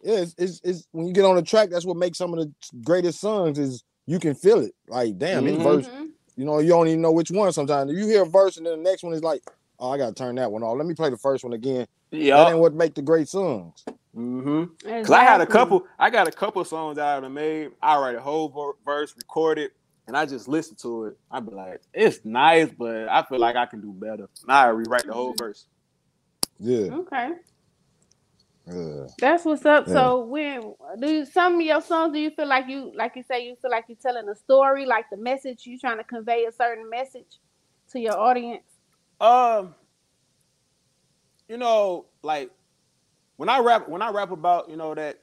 yeah, it's, it's, it's when you get on the track, that's what makes some of the greatest songs is you can feel it. Like, damn, this Mhm. verse, you know, you don't even know which one sometimes. You hear a verse and then the next one is like, oh, I gotta turn that one off. Let me play the first one again. That yeah. ain't what make the great songs. Mm-hmm. Cause I had a couple, I got a couple songs that I done made. I write a whole verse, record it, and I just listen to it. I'd be like, it's nice, but I feel like I can do better. Now I rewrite the whole verse. Yeah. Okay. yeah. That's what's up. Yeah. So when do you, some of your songs do you feel like you like you say you feel like you're telling a story, like the message you trying to convey a certain message to your audience? Um, you know, like when I rap, when I rap about you know that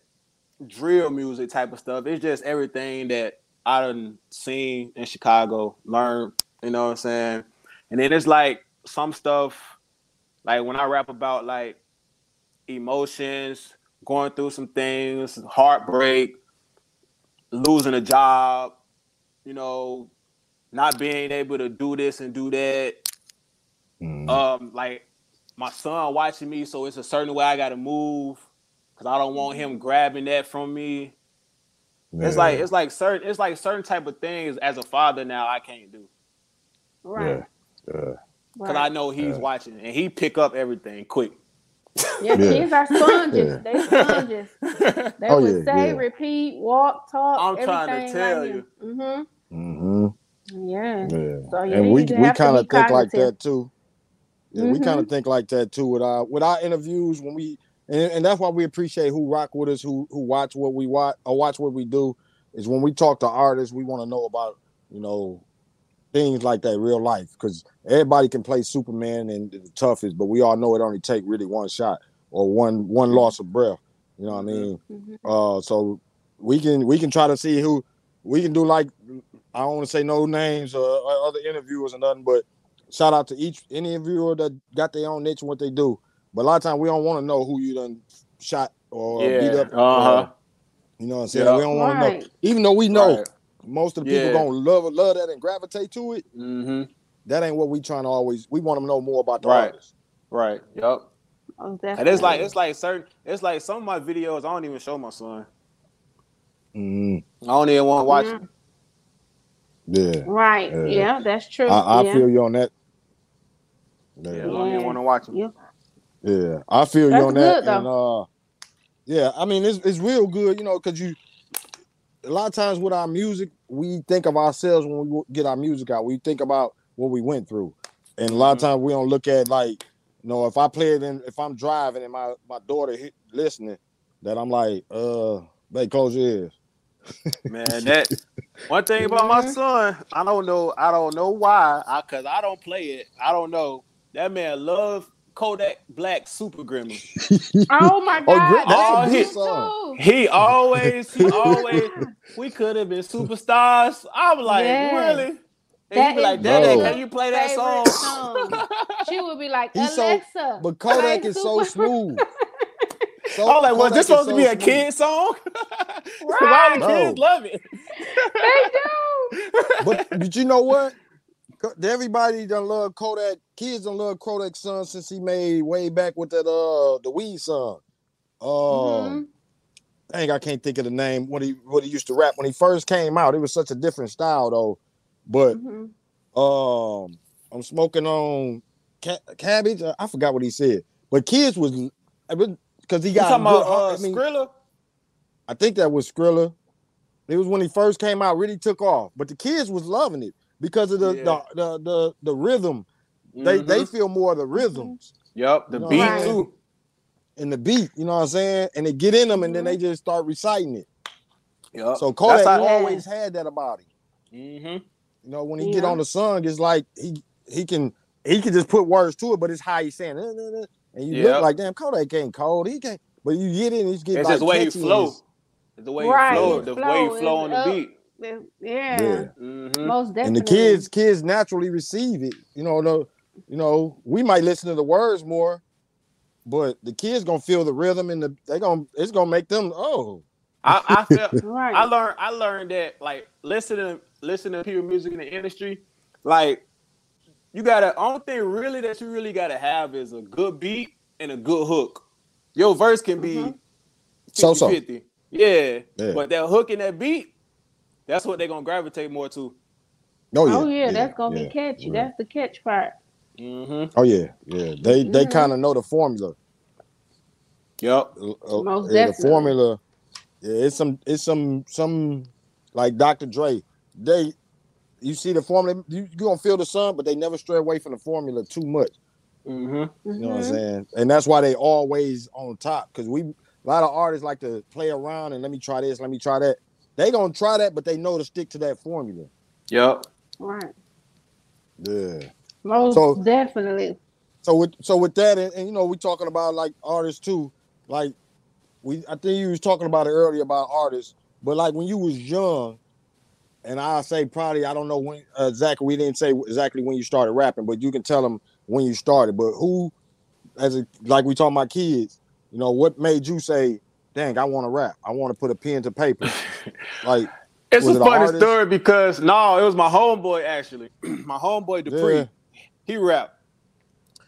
drill music type of stuff, it's just everything that I done seen in Chicago, learned. You know what I'm saying? And then it's like some stuff, like when I rap about like emotions, going through some things, heartbreak, losing a job, you know, not being able to do this and do that Mhm. um like my son watching me so it's a certain way i gotta move because i don't want him grabbing that from me it's like it's like certain it's like certain type of things as a father now i can't do Right. yeah. because i know he's Yeah. watching and he pick up everything quick Yeah, Yeah. kids are sponges. Yeah. They sponges. They Oh, would yeah, say, yeah. repeat, walk, talk. I'm trying to everything tell like you. Mm-hmm. Mm-hmm. Yeah. Yeah. So you and need we we kind of think like that too. Yeah, we kind of think like that too with our with our interviews when we and, and that's why we appreciate who rock with us, who who watch what we watch or watch what we do. Is when we talk to artists, we want to know about you know things like that, real life, because everybody can play Superman and the toughest, but we all know it only take really one shot or one one loss of breath. You know what I mean? Mhm. Uh, so we can we can try to see who we can do. Like I don't want to say no names or, or other interviewers or nothing, but shout out to each any interviewer that got their own niche and what they do. But a lot of times we don't want to know who you done shot or beat yeah up. uh-huh or- you know what I'm saying? Yeah. We don't want to know, even though we know Right. most of the people Yeah. gonna love love that and gravitate to it. mm-hmm That ain't what we trying to always. We want to know more about the Right. artist. right yep Oh, and it's like it's like certain it's like some of my videos i don't even show my son Mhm. i don't even want to watch Mhm. Yeah, right. Yeah. Yeah, that's true. I, I yeah. feel you on that. yeah, i don't even want to watch him Yeah. yeah. I feel That's you on that. good, though. And uh, yeah, I mean it's it's real good, you know, because you a lot of times with our music, we think of ourselves when we get our music out. We think about what we went through, and a lot of Mhm. times we don't look at like, you know, if I play it in, if I'm driving and my my daughter hit, listening, that I'm like, uh, babe, close your ears. Man, that one thing about my Mhm. son, I don't know, I don't know why, I cause I don't play it. I don't know. That man love Kodak Black Super Gremlin. Oh my Oh, God. great. That's a that's good me song. He always, he always, we could have been superstars. I'm like, Yes. really? And That he'd be is like, Daddy, can you play that song? song. She would be like, He's so- Alexa. But Kodak is so smooth. So, I was like, was Kodak this is supposed to be a smooth. kid song? Why Right. the kids No. love it? They do. But but you know what? Co- Everybody done love Kodak. Kids done love Kodak son since he made way back with that uh the weed song. Um, Mhm. dang, I can't think of the name. What he what he used to rap when he first came out. It was such a different style though. But Mhm. um, I'm smoking on ca- cabbage. I forgot what he said. But kids was because he got. talking good- about uh, I mean, Skrilla? I think that was Skrilla. It was when he first came out, really took off. But the kids was loving it because of the Yeah. the, the the the rhythm. They they Mhm. feel more of the rhythms Yep, the You know beat what too. and the beat. You know what I'm saying? And they get in them, and then they just start reciting it. Yep. So Kodak how- always had that about him. Mhm. You know, when he get on the song, it's like he he can he can just put words to it, but it's how he's saying, it, "Uh, uh, uh," and you Yep. look like, damn, Kodak ain't cold. He can't. But you get in, he's getting It's like just the way he catchy flow. it's- It's the way Right, he flow, his the flow way he flow on the up. beat. Yeah. Yeah. Mhm. Most definitely. and the kids kids naturally receive it you know the you know we might listen to the words more but the kids gonna feel the rhythm and the they gonna it's gonna make them oh I, I felt Right. I learned I learned that like listening listening to people music in the industry, like you gotta only thing really that you really gotta have is a good beat and a good hook. Your verse can be Mhm. So, so. 50 Yeah, Yeah. but that hook and that beat, that's what they're gonna gravitate more to. oh yeah oh yeah, that's gonna yeah, be catchy. right. That's the catch part. Mm-hmm. oh yeah yeah they they Mhm. kind of know the formula Yep. Uh, uh, Most yeah, the formula yeah it's some it's some some like dr dre they you see the formula you, you gonna feel the sun but they never stray away from the formula too much Mm-hmm. You know what I'm Mhm. saying? And that's why they always on top. Cause we a lot of artists like to play around and let me try this, let me try that. They gonna try that, but they know to stick to that formula. Yep. Right. Yeah. Most So- definitely. So with so with that, and, and you know, we're talking about like artists too. Like we I think you was talking about it earlier about artists, but like when you was young, and I say probably I don't know when uh, exactly we didn't say exactly when you started rapping, but you can tell them when you started. But who, as a, like we talking about kids, you know, what made you say, "Dang, I want to rap. I want to put a pen to paper." like, It's Was a it funny artist? story because no, it was my homeboy actually. my homeboy Dupree. Yeah. He rapped.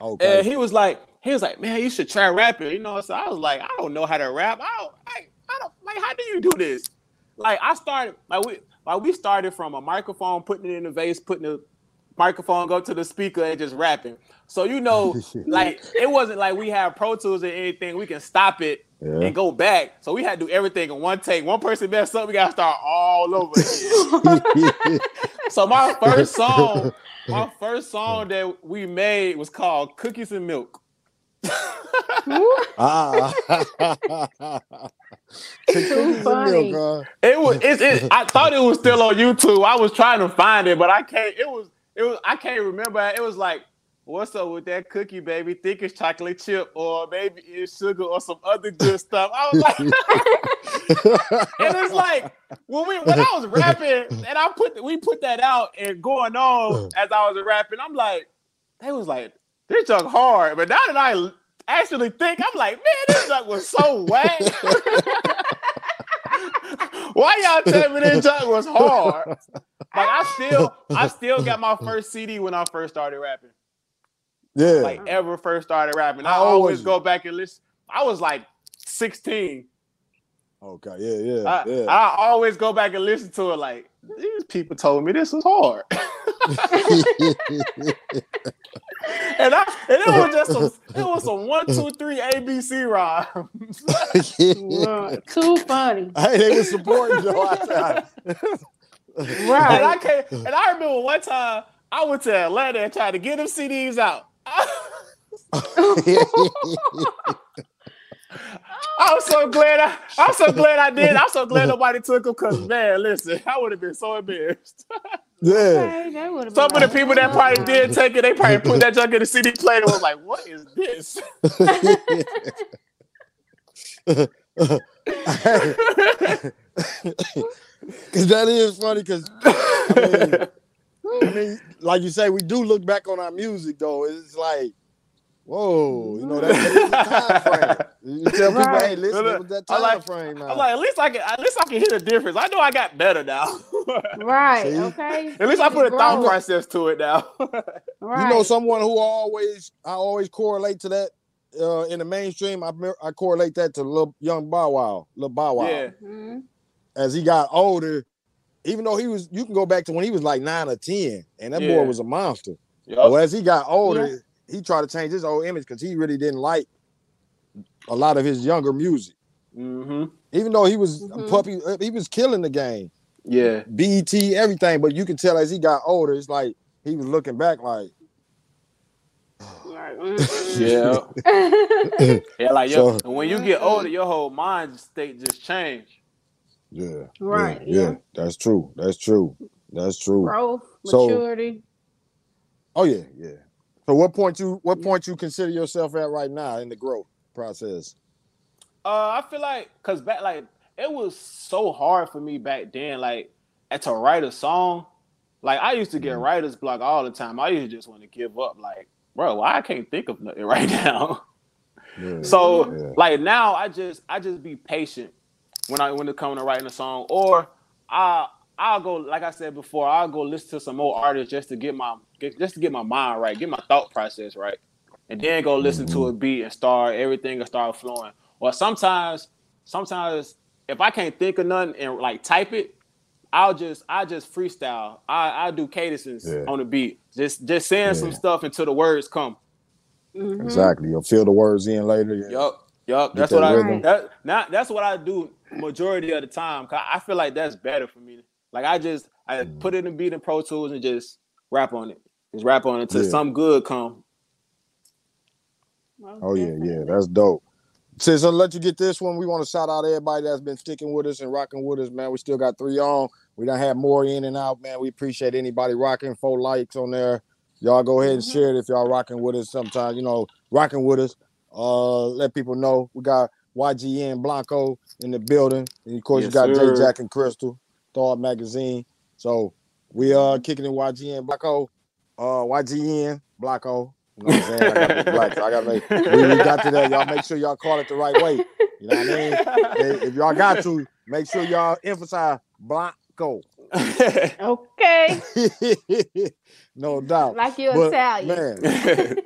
okay, And he was like, he was like, man, you should try rapping. You know, so I was like, I don't know how to rap. I don't, I, I don't like. How do you do this? Like, I started like we like we started from a microphone, putting it in the vase, putting the microphone go to the speaker, and just rapping. So you know, like it wasn't like we have Pro Tools or anything. We can stop it yeah. and go back. So we had to do everything in one take. One person messed up, we gotta start all over. so my first song, my first song that we made was called Cookies and Milk. ah, Cookies and funny. milk, It was it, it I thought it was still on YouTube. I was trying to find it, but I can't it was it was I can't remember. It was like What's up with that cookie, baby? Think it's chocolate chip, or maybe it's sugar, or some other good stuff. I was like, and it's like when we when I was rapping and I put we put that out and going on uh. as I was rapping, I'm like, they was like, this junk hard. But now that I actually think, I'm like, man, this junk was so whack. Why y'all tell me this junk was hard? Like I still I still got my first CD when I first started rapping. Yeah. Like ever first started rapping. I How old always go back and listen. I was like 16. okay. Yeah. Yeah. I, yeah. I always go back and listen to it like these people told me this was hard. and I and it was just some it was some one, two, three ABC rhymes. Wow, Too funny. hey, they were supporting Joe. I- and Right. I can't and I remember one time I went to Atlanta and tried to get them CDs out. I'm so glad I I'm so glad I did. I'm so glad nobody took them because man, listen, I would have been so embarrassed. yeah. Okay, that would've been Some of the people that probably did take it, they probably put that junk in the CD player and was like, what is this? Cause that is funny. Cause I mean, I mean, like you say, we do look back on our music though. It's like, whoa, you know, that, that time frame. You tell people, Right. hey, listen, it was that I time like- frame now. I'm like, at least I can, at least I can hear the difference. I know I got better now. Right. See? Okay. at least I put a thought process to it now. Right. You know, someone who always I always correlate to that uh, in the mainstream. I mer- I correlate that to little young Bow Wow, little Bow Wow. yeah, Mhm. As he got older, even though he was, you can go back to when he was like nine or ten, and that Yeah. boy was a monster. Yup. But as he got older, he tried to change his old image because he really didn't like a lot of his younger music. hmm Even though he was a Mhm. puppy, uh, he was killing the game, yeah, BET, everything. But you can tell as he got older, it's like he was looking back like, yeah, yeah. Like yo, So- when you get older, your whole mind state just change. Yeah, Right, yeah, yeah. yeah. That's true. That's true. That's true. Growth, So- maturity. Oh yeah, yeah. So what point you what point you consider yourself at right now in the growth process? Uh, I feel like cause back like it was so hard for me back then, like and to write a song. Like I used to get Mhm. writer's block all the time. I used to just want to give up. Like, bro, why I can't think of nothing right now. Yeah. So Yeah. like now I just I just be patient when I when it comes to writing a song. Or I I'll go like I said before, I'll go listen to some more artists just to get my get, just to get my mind right, get my thought process right. And then go listen to a beat and start everything will start flowing. Or sometimes sometimes if I can't think of nothing and like type it, I'll just I just freestyle. I I do cadences Yeah. on the beat. Just just saying some stuff until the words come. Mhm. Exactly. You'll fill the words in later. Yeah. Yup, yup. That's that what I rhythm. that now that's what I do majority of the time. 'cause I feel like that's better for me. Like I just I Mm. put it in beat in Pro Tools and just rap on it. Just rap on it until Yeah. some good come. Most Oh yeah, yeah, that's dope. Since I'll let you get this one, we want to shout out everybody that's been sticking with us and rocking with us, man. We still got three on. We don't have more in and out, man. We appreciate anybody rocking. Four likes on there. Y'all go ahead and Mhm. share it if y'all rocking with us. Sometimes, you know, rocking with us. Uh, let people know we got YGN Blanco in the building, and of course Yes, you got sir. J Jack and Crystal, Thawed Magazine. So we are kicking in YGN Blanco, uh, YGN Blanco. You know what I'm saying? I gotta black. So I gotta make we, we got to that. Y'all make sure y'all call it the right way. You know what I mean? If if y'all got to, make sure y'all emphasize Blanco. Okay. no doubt. Like you're But, Italian. Man.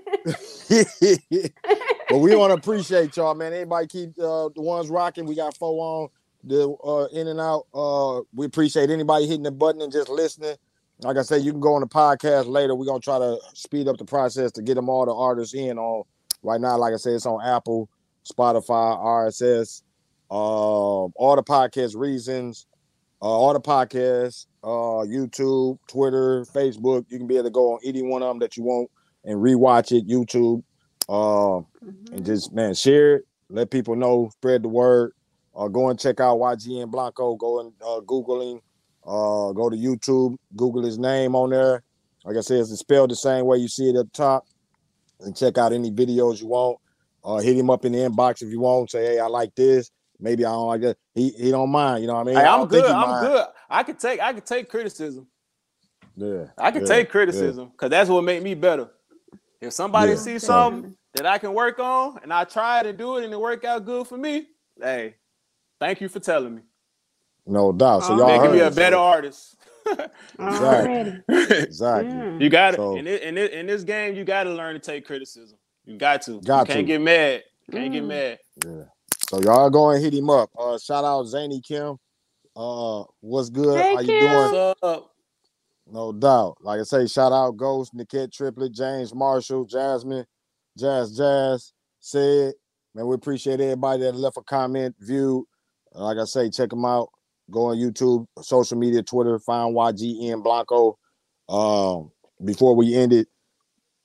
but we want to appreciate y'all, man. Anybody keep uh, the ones rocking. We got four on the uh, in and out. Uh, we appreciate anybody hitting the button and just listening. Like I said, you can go on the podcast later. We're gonna try to speed up the process to get them all the artists in on right now. Like I said, it's on Apple, Spotify, RSS, uh, all the podcast reasons, uh, all the podcasts, uh, YouTube, Twitter, Facebook. You can be able to go on any one of them that you want and rewatch it. YouTube, uh, Mhm. and just man share it. Let people know. Spread the word. Uh go and check out ygn blanco. Go and uh googling uh go to youtube. Google his name on there. Like i said it's spelled the same way you see it up top. And check out any videos you want. Uh hit him up in the inbox if you want. Say hey i like this. Maybe i don't like that. He he don't mind you know what i mean? Hey, I I'm don't good. I'm mind. good. I can take I can take criticism. yeah I can yeah, take criticism because that's what made me better. If somebody Yeah. sees something that I can work on and I try to do it and it work out good for me, hey, thank you for telling me. no doubt so Oh, y'all Making heard me a it, so- better artist. Already. exactly Mm. you got to So- in, this, in, in this game. You got to learn to take criticism. You got to. Got you can't to. get mad. Can't get Mm. mad. Yeah. So y'all go and hit him up. Uh shout out Zany Kim. Uh what's good? Hey, How you Kim. doing? What's up? No doubt. Like I say, shout out Ghost, Niket Triplet, James Marshall, Jasmine, Jazz Jazz, said. Man, we appreciate everybody that left a comment, view. Like I say, check them out. Go on YouTube, social media, Twitter, find YGN Blanco. Um, before we end it,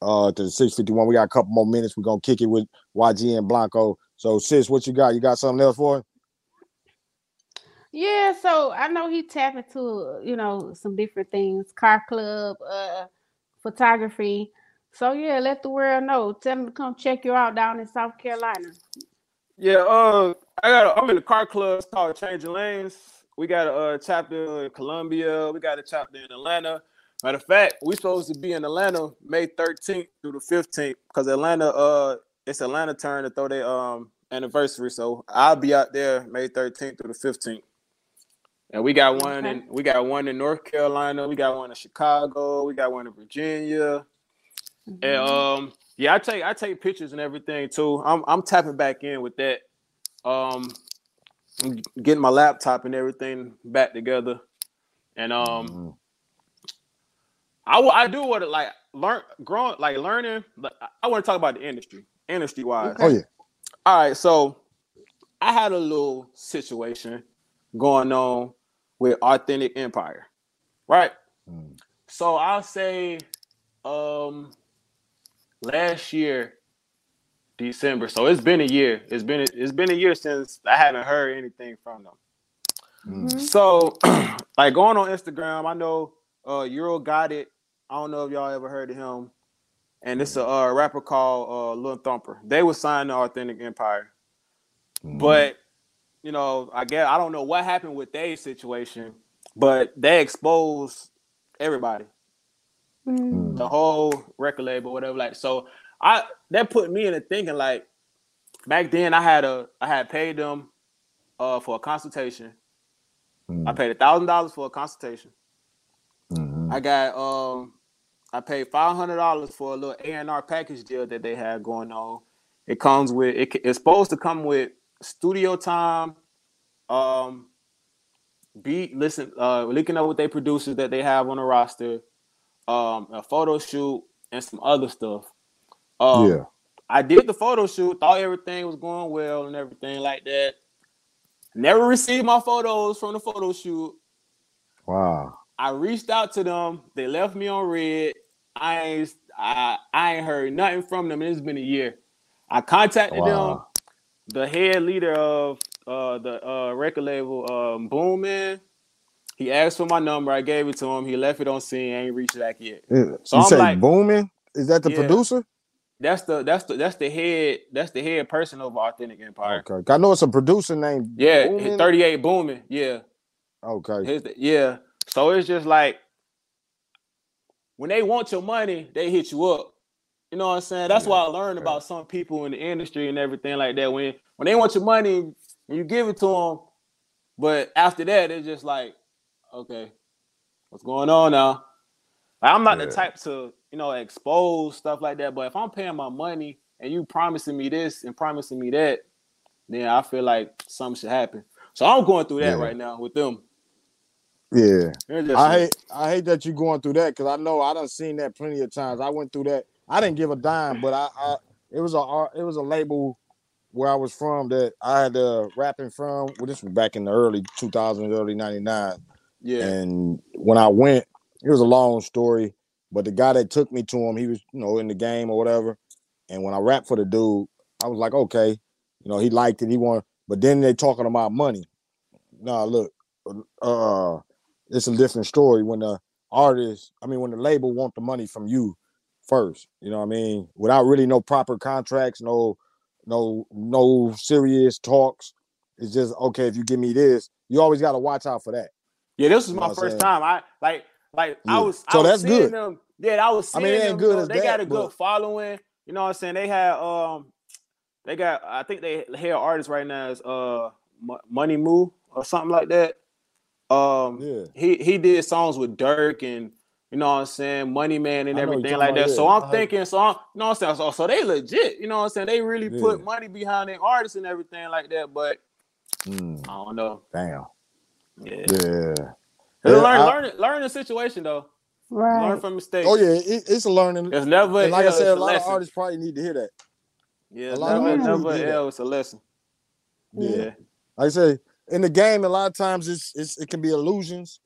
uh, to the 651, we got a couple more minutes. We're gonna kick it with YGN Blanco. So, sis, what you got? You got something else for us? Yeah, so I know he tapped into you know some different things, car club, uh, photography. So yeah, let the world know. Tell them to come check you out down in South Carolina. Yeah, uh, I got. A, I'm in a car club. It's called Changing Lanes. We got a uh, chapter in Columbia. We got a chapter in Atlanta. Matter of fact, we supposed to be in Atlanta May 13th through the 15th because Atlanta, uh, it's Atlanta turn to throw their um anniversary. So I'll be out there May 13th through the 15th. And we got one Okay. in we got one in North Carolina, we got one in Chicago, we got one in Virginia. And Mhm. um, yeah, I take I take pictures and everything too. I'm I'm tapping back in with that. Um, getting my laptop and everything back together, and um, Mhm. I I do want to like learn growing like learning. But I- I want to talk about the industry, industry wise. Oh yeah. All right, so I had a little situation going on with Authentic Empire, right? Mm. So I'll say um last year December. So it's been a year. It's been it's been a year since I haven't heard anything from them. Mm. Mhm. So like going on Instagram, I know uh Euro Gotit. I don't know if y'all ever heard of him. And it's a uh, rapper called uh Lil Thumper. They were signed to Authentic Empire. Mhm. But you know, I guess I don't know what happened with their situation, but they exposed everybody, Mhm. the whole record label, whatever. Like, so I that put me into thinking like back then I had a I had paid them uh for a consultation. Mhm. I paid a thousand dollars for a consultation. Mhm. I got um I paid five hundred dollars for a little A and R package deal that they had going on. It comes with it, it's supposed to come with studio time, um, beat listen, uh, looking up with their producers that they have on the roster, um, a photo shoot and some other stuff. Um, yeah. I did the photo shoot, thought everything was going well and everything like that. Never received my photos from the photo shoot. Wow. I reached out to them. They left me on red. I ain't I, I ain't heard nothing from them. and It's been a year. I contacted them. The head leader of uh, the uh, record label, um, Boom Man. He asked for my number. I gave it to him. He left it on scene. Ain't reached back yet. Yeah. So you I'm say like- booming? Is that the Yeah. producer? That's the that's the that's the head that's the head person of Authentic Empire. Okay. I know it's a producer named Yeah, Boomin. 38 Booming. Yeah. Okay. His, yeah. So it's just like when they want your money, they hit you up. You know what I'm saying? That's why I learned about some people in the industry and everything like that. When when they want your money and you give it to them, but after that, it's just like, okay, what's going on now? Like, I'm not Yeah. the type to you know expose stuff like that. But if I'm paying my money and you promising me this and promising me that, then I feel like something should happen. So I'm going through that Yeah. right now with them. Yeah. I hate I hate that you're going through that because I know I done seen that plenty of times. I went through that. I didn't give a dime, but I, I it was a it was a label where I was from that I had uh rapping from. Well, this was back in the early 2000s, early 99. yeah. And when I went, it was a long story, but the guy that took me to him, he was, you know, in the game or whatever. And when I rapped for the dude, I was like, okay, you know, he liked it. He wanted, but then they talking about money. Nah, look, uh, it's a different story when the artist, I mean, when the label want the money from you first, you know what I mean? Without really no proper contracts, no, no, no serious talks. It's just okay if you give me this. You always got to watch out for that. Yeah, this was You know my first time. I like like I Yeah. was I So was that's seeing good. them. Yeah, I was I mean, it them, good you know, as they got a good but- following. You know what I'm saying? They had um they got I think they head artist right now is uh Money Moo or something like that. Um Yeah. he he did songs with Durk and you know what I'm saying, Money Man and I know what everything like that. So. I'm thinking, so I'm you know what I'm saying? So, so they legit, you know what I'm saying? They really put money behind their artists and everything like that, but Mm, I don't know. damn. Yeah. Yeah. Learn, Yeah, I- learn, learn the situation though. Right. Learn from mistakes. Oh yeah, it, it's a learning. It's never like I said, it's a lot lesson. of artists probably need to hear that. Yeah, a lot of never, artists never need to hear L. It's a lesson. Yeah. Yeah. Like I say, in the game, a lot of times it's, it's it can be illusions,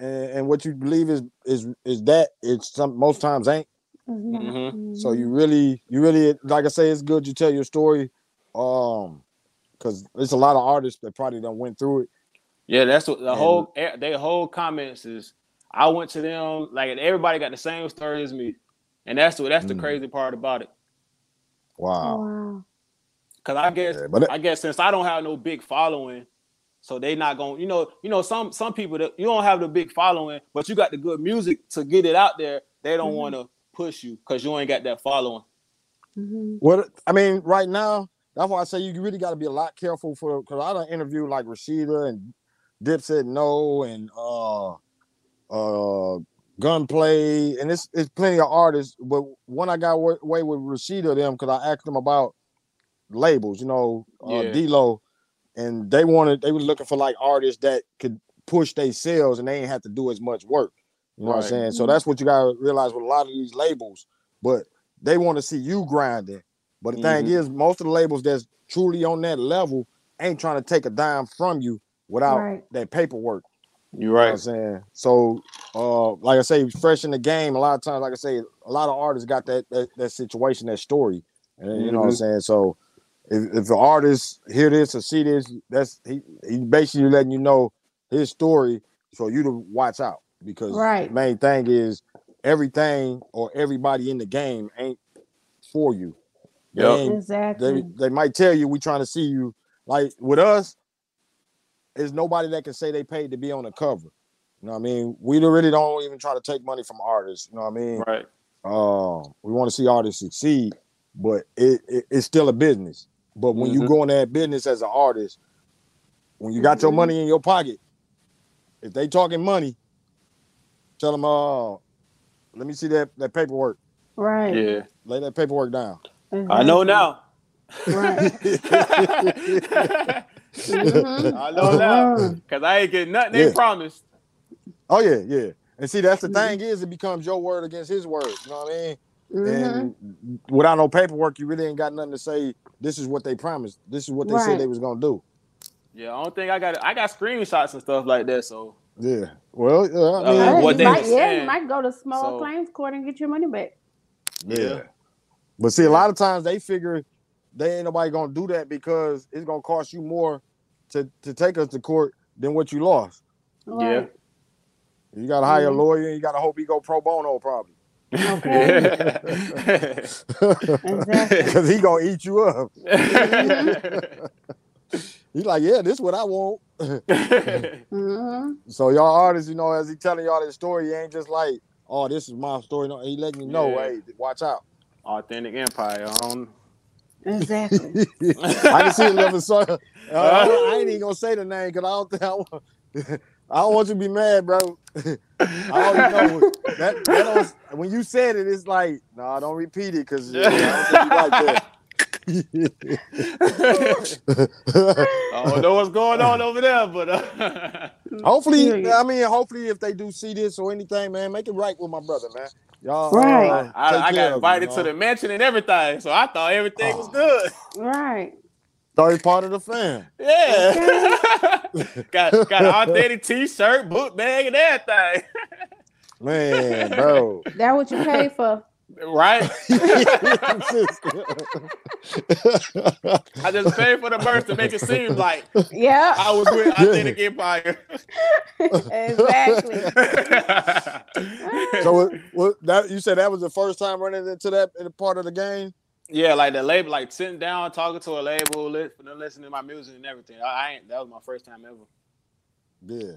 and, and what you believe is is is that it's some most times ain't. It's not. Mhm. So you really, you really, like I say, it's good you tell your story, um, because there's a lot of artists that probably don't went through it. Yeah, that's what the And- whole their whole comments is. I went to them like everybody got the same story as me, and that's what that's the Mm. crazy part about it. Wow. Wow. Cause I guess Yeah, but it- I guess since I don't have no big following, So they not going, you know, you know, some some people that you don't have the big following, but you got the good music to get it out there. They don't Mhm. want to push you because you ain't got that following. Mhm. What I mean, right now, that's why I say you really got to be a lot careful for because I done interviewed like Rashida and Dipset No and uh uh Gunplay and it's it's plenty of artists. But when I got wa- away with Rashida them because I asked them about labels, you know, uh, Yeah. D-Lo, and they wanted they were looking for like artists that could push their sales and they ain't have to do as much work. You know what I'm saying? So that's what you gotta realize with a lot of these labels. But they want to see you grinding. But the thing Mhm. is, most of the labels that's truly on that level ain't trying to take a dime from you without Right. that paperwork. You're You know what I'm saying? So uh like I say, fresh in the game, a lot of times, like I say, a lot of artists got that that, that situation, that story. And you know what I'm Mhm. saying? So if, if the artist hear this or see this, that's he he basically letting you know his story so you to watch out because Right. the main thing is everything or everybody in the game ain't for you. They Yep. Exactly. they they might tell you we trying to see you. Like with us, there's nobody that can say they paid to be on the cover. You know what I mean? We really don't even try to take money from artists. You know what I mean? Right. Uh, we want to see artists succeed, but it, it it's still a business. But when you Mhm. go in that business as an artist, when you got your Mhm. money in your pocket, if they talking money, tell them, uh, let me see that that paperwork. right. Yeah. Lay that paperwork down. I know now. Right. Mhm. I know now. Mhm. Cause I ain't getting nothing they promised. Oh yeah, yeah. And see, that's the Mhm. thing is, it becomes your word against his word. You know what I mean? Mhm. And without no paperwork, you really ain't got nothing to say. This is what they promised. This is what they Right. said they was gonna do. Yeah, I don't think I got I got screenshots and stuff like that. So Yeah. Well, yeah, I Uh, mean, Hey, what you they might, yeah, you might go to small So- claims court and get your money back. yeah. But see, a lot of times they figure they ain't nobody gonna do that because it's gonna cost you more to to take us to court than what you lost. Right. You gotta hire a Mhm. lawyer. You gotta hope he go pro bono, probably, Yeah. Because he gonna eat you up. Mm-hmm. He's like, yeah, this what I want. hmm So y'all artists, you know, as he telling y'all this story, he ain't just like, oh, this is my story. No, he letting you know, Yeah. hey, watch out. Authentic Empire. I don't- Exactly. I can see another song. Uh, I ain't even gonna say the name because I don't think I want. I don't want you to be mad, bro. I already know that, that don't, when you said it, it's like, no, nah, don't repeat it because I don't think you like that. I don't know what's going on over there, but uh, hopefully, Period. I mean, hopefully, if they do see this or anything, man, make it right with my brother, man. Y'all, Right. uh, I, take I got of invited him, to the mansion and everything, so I thought everything was Oh. good. right. Thought he's part of the fam. Yeah, got got an authentic T-shirt, book bag, and everything. Man, bro. That what you pay for. Right? I just paid for the verse to make it seem like Yeah. I was with Authentic Empire. exactly. so what, what that you said that was the first time running into that in part of the game? Yeah, like the label, like sitting down, talking to a label, li- for them listening to my music and everything. I, I ain't. That was my first time ever. Yeah.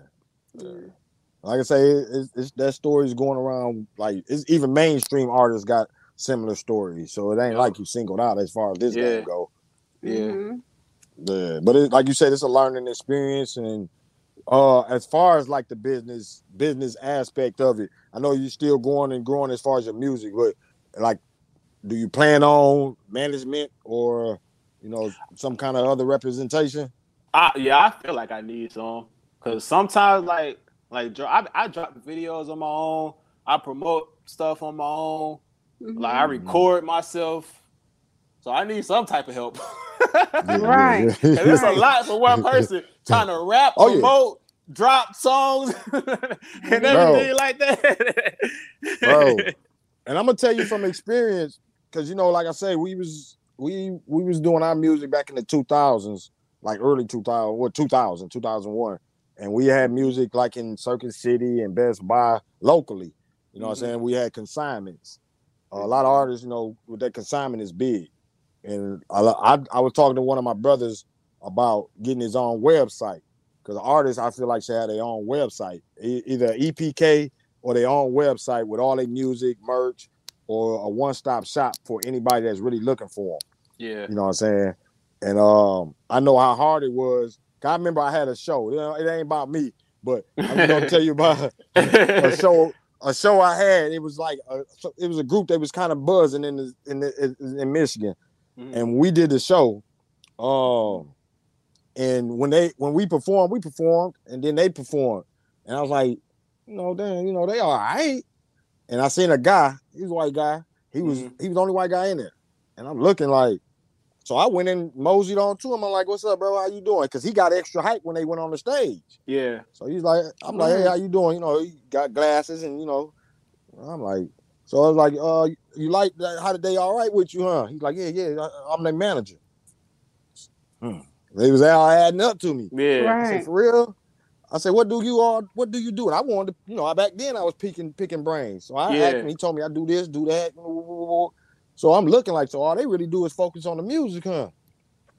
Like I say, it, it's, it's that story's going around. Like it's even mainstream artists got similar stories, so it ain't Yeah. like you singled out as far as this Yeah. game go. Yeah. Mhm. Yeah, but it, like you said, it's a learning experience, and uh, as far as like the business business aspect of it, I know you're still going and growing as far as your music, but like, do you plan on management or you know some kind of other representation? I, yeah, I feel like I need some because sometimes, like, like I, I drop videos on my own. I promote stuff on my own. Like I Mhm. record myself, so I need some type of help. Right. And it's a lot for one person trying to rap, Oh, yeah. promote, drop songs, and everything like that. Bro. and I'm gonna tell you from experience, because you know, like I say, we was we we was doing our music back in the 2000s, like early 2000, what 2000, 2001, and we had music like in Circuit City and Best Buy locally. You know what Mhm. I'm saying? We had consignments. a lot of artists, you know, with that consignment is big, and I, I I was talking to one of my brothers about getting his own website. because artists I feel like should have their own website, e- either EPK or their own website with all their music, merch, or a one-stop shop for anybody that's really looking for them. Yeah. You know what I'm saying? And um, I know how hard it was. I remember I had a show. You know, it ain't about me, but I'm gonna tell you about a show. A show I had. It was like a, it was a group that was kind of buzzing in the, in the, in Michigan, Mhm. and we did the show. Um, and when they when we performed, we performed, and then they performed, and I was like, you know, damn, you know, they all right. And I seen a guy. He was a white guy. He was Mhm. he was the only white guy in there, and I'm looking like. So I went in, moseyed on to him. I'm like, "What's up, bro? How you doing?" Because he got extra hype when they went on the stage. yeah. So he's like, I'm like, hey, how you doing? You know, he got glasses and you know, I'm like, so I was like, uh, you like that? How did they all right with you, huh? He's like, yeah, yeah, I, I'm their manager. Hmm. They was all adding up to me. Yeah. I said, Right. for real? I said, what do you all, what do you do? And I wanted to, you know, back then I was picking, picking brains. So I Yeah. asked him, he told me I do this, do that. So I'm looking like, so all they really do is focus on the music, huh?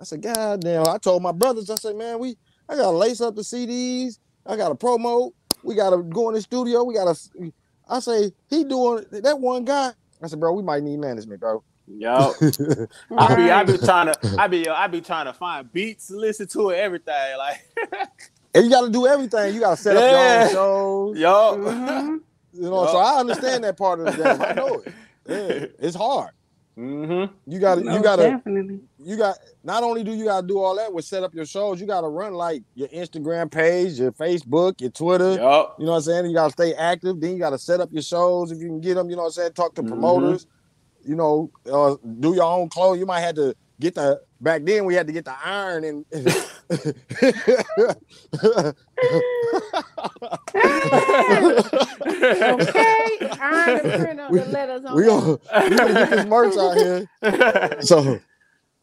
I said, God damn. I told my brothers, I said, man, we I gotta lace up the CDs, I gotta promote, we gotta go in the studio, we gotta I say, he doing that one guy. I said, bro, we might need management, bro. Yo. I be I be trying to I be I be trying to find beats, listen to it, everything. Like and you gotta do everything. You gotta set up your own shows. yo. Mhm. You know, so I understand that part of the game. I know it. Yeah, it's hard. Mm-hmm. You gotta you gotta definitely. you got not only do you gotta do all that with set up your shows, you gotta run like your Instagram page, your Facebook, your Twitter. Yup. You know what I'm saying? You gotta stay active. Then you gotta set up your shows if you can get them. You know what I'm saying? Talk to Mhm. promoters. You know, uh, do your own clothes. You might have to get the back then. We had to get the iron and. Okay. Iron the printer, We- the letters on we there. gonna, we gonna get this merch out here. So,